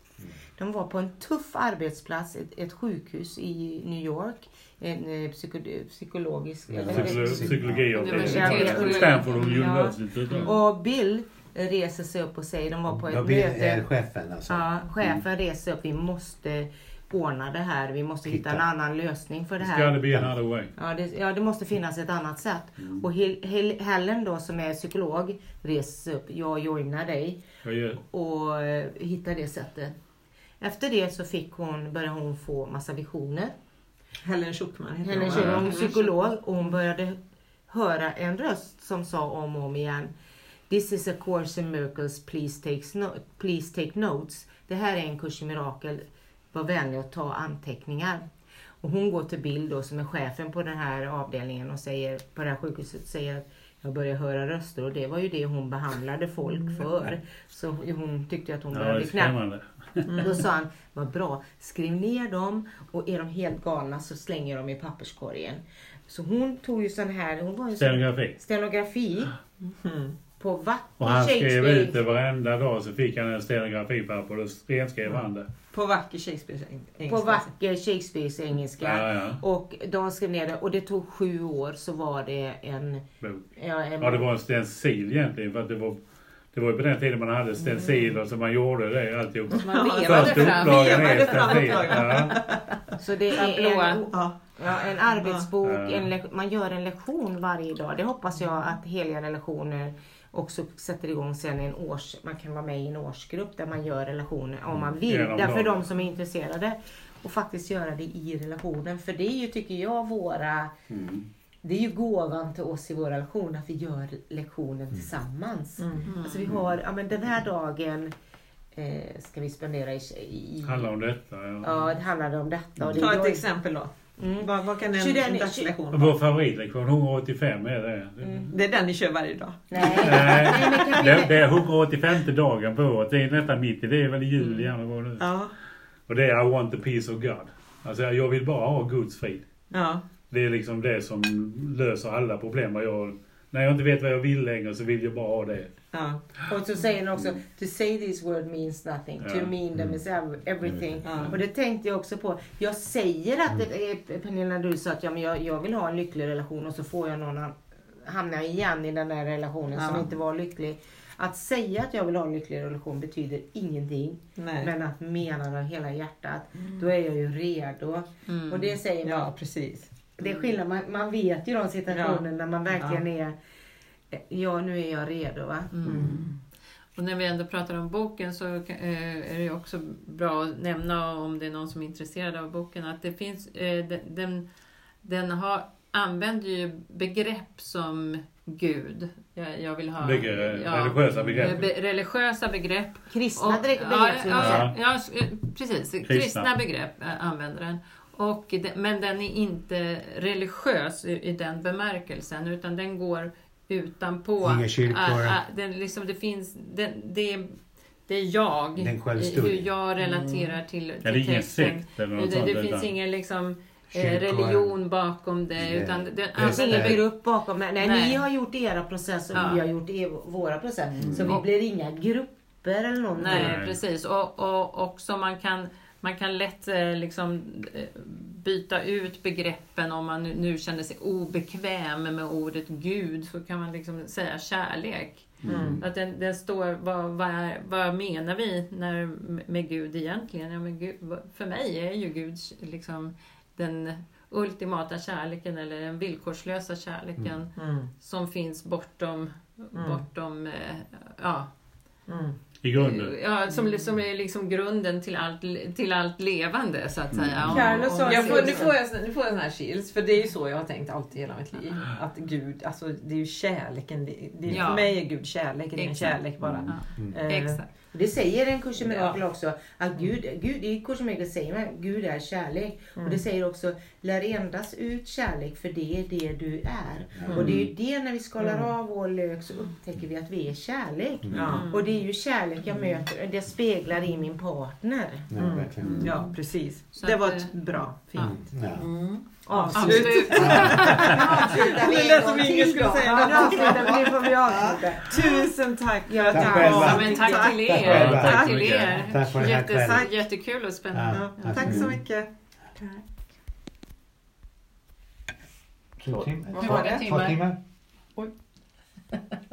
De var på en tuff arbetsplats, ett, ett sjukhus i New York. En eh, psyko, psykologisk... Ja, Psykologi. Stanford Ja. University. då. Och Bill reser sig upp och säger, de var på ett Då blir möte. är chefen alltså. Ja, chefen reser upp, vi måste ordna det här, vi måste hitta en Hitta. annan lösning för det Ska här. det be another way. Ja det, ja, det måste finnas ett annat sätt. Och Hel, Hel, Helen då som är psykolog reser upp, jag joinar dig Jag gör- och eh, hittar det sättet. Efter det så fick hon, började hon få massa visioner. Helen Schuckman heter Helen hon, hon är psykolog och hon började höra en röst som sa om och om igen This is a course in miracles, please take, no- please take notes. Det här är en kurs i mirakel, var vänlig att ta anteckningar. Och hon går till Bill då som är chefen på den här avdelningen och säger på det här sjukhuset säger att jag börjar höra röster och det var ju det hon behandlade folk för. Så hon tyckte att hon Ja, började knäppa skrämmande. då sa han, [LAUGHS] vad bra, skriv ner dem och är de helt galna så slänger jag dem i papperskorgen. Så hon tog ju sån här, hon var ju Stenografi. stenografi Mm. på vacker Och han skrev ut det varenda dag så fick han en stenografipapper och då renskrev han det. På vacker Shakespeare eng- På engelska. vacker Shakespeares engelska. Ja, ja. Och de skrev ner det och det tog sju år så var det en... Bok. Ja, en Ja, det var en stencil egentligen. För att det var, det var ju på den tiden man hade stenciler så man gjorde det alltihop. Man vevade fram. Vevade fram. Ja. Så det är en, Ja. en arbetsbok, Ja. en man gör en lektion varje dag. Det hoppas jag att heliga relationer också sätter igång sen en års, man kan vara med i en årsgrupp där man gör relationer om man vill. Genom Därför de som är intresserade. Och faktiskt göra det i relationen. För det är ju, tycker jag, våra Mm. det är ju gåvan till oss i vår relation att vi gör lektionen tillsammans. Mm. Alltså vi har, ja men den här dagen eh, ska vi spendera i... i Handlar om detta. Ja. Ja, det handlade om detta. Och det Ta ett jag- exempel då. Mm. Vad, vad kan en, dagslektion vara? Vår favoritlektion 185 är det. Mm. Det är den ni kör varje dag. Nej, Nej, det, det är 185 dagen på året. Det är nästan mitt i. Det är väl i juli Mm. mm. nu. Ja. Och det är I want the peace of God. Alltså jag vill bara ha Guds frid. Ja. Det är liksom det som löser alla problem. Vad Jag, när jag inte vet vad jag vill längre så vill jag bara ha det. Ja. Och så säger den också, to say this word means nothing, to Ja. mean them is ev- everything. Ja. Och det tänkte jag också på. Jag säger att, eh, Pernilla du sa att ja, men jag, jag vill ha en lycklig relation och så får jag någon, hamnar igen i den där relationen som inte var lycklig. Att säga att jag vill ha en lycklig relation betyder ingenting. Nej. Men att mena det av hela hjärtat, då är jag ju redo. Mm. Och det säger man, Ja, precis. Det är skillnad. Man, man vet ju de situationer när man verkligen är, ja nu är jag redo va. Mm. Och när vi ändå pratar om boken så eh, är det också bra att nämna om det är någon som är intresserad av boken att det finns, eh, den, den, har, använder ju begrepp som Gud. Jag, jag vill ha... Mycket eh, religiösa begrepp. eh, Be, religiösa begrepp. Kristna Och- begrepp ja, ja, ja, eh, precis. Kristna, Kristna. begrepp eh, använder den. Och men den är inte religiös i, i den bemärkelsen utan den går utanpå. Inga kyrkor. Ah, ah, den, liksom, det finns, den, det, är- det är jag, i- hur jag relaterar till, till Ja, det är ingen texten. något Det, det utan- finns ingen liksom, eh, Kyrkor. religion bakom det. Det- Utan den det Det finns ingen grupp bakom. Nej, Nej. ni har gjort era processer och Ja. vi har gjort er, våra processer. Så vi blir inga grupper eller någonting. Nej, Nej. precis. Och, och, och så man kan, man kan lätt eh, liksom, eh, byta ut begreppen om man nu, känner sig obekväm med ordet Gud så kan man liksom säga kärlek. Mm. Att den, den står, vad, vad, är, vad menar vi när, med Gud egentligen? Ja, men Gud, för mig är ju Gud liksom den ultimata kärleken eller den villkorslösa kärleken Mm. som finns bortom, Mm. bortom eh, ja, Mm. I grunden. Ja, som, som är liksom grunden till allt, till allt levande så att säga. Om sa- man jag får, nu, får jag, nu får jag sån här chills, för det är ju så jag har tänkt alltid hela mitt liv. Att Gud, alltså det är ju kärleken. Det, det, Ja. För mig är Gud kärlek, det är en kärlek bara. Ja, Eh, Exakt. Det säger en kurs i mirakel Ja. också. Att Gud, Gud, I kurs i mirakel säger man att Gud är kärlek. Mm. Och det säger också lär endast ut kärlek för det är det du är. Mm. Och det är ju det när vi skalar Mm. av vår lök så upptäcker vi att vi är kärlek. Ja. Och det är ju kärlek jag möter, det speglar i min partner. Ja, ja, precis. Så det var ett bra, fint Ja. Mm. avslut. [LAUGHS] Vi Det lät som ingen skulle säga Ja, det. nu avslutar vi, nu får vi avsluta. Tusen tack för att Ja, du tack kom. Ja, men tack till Tack er. Tack Tack till er. Tack för. Jättes, jättekul och spännande. Ja, tack så mycket. Två timmar? Två timmar? [LAUGHS]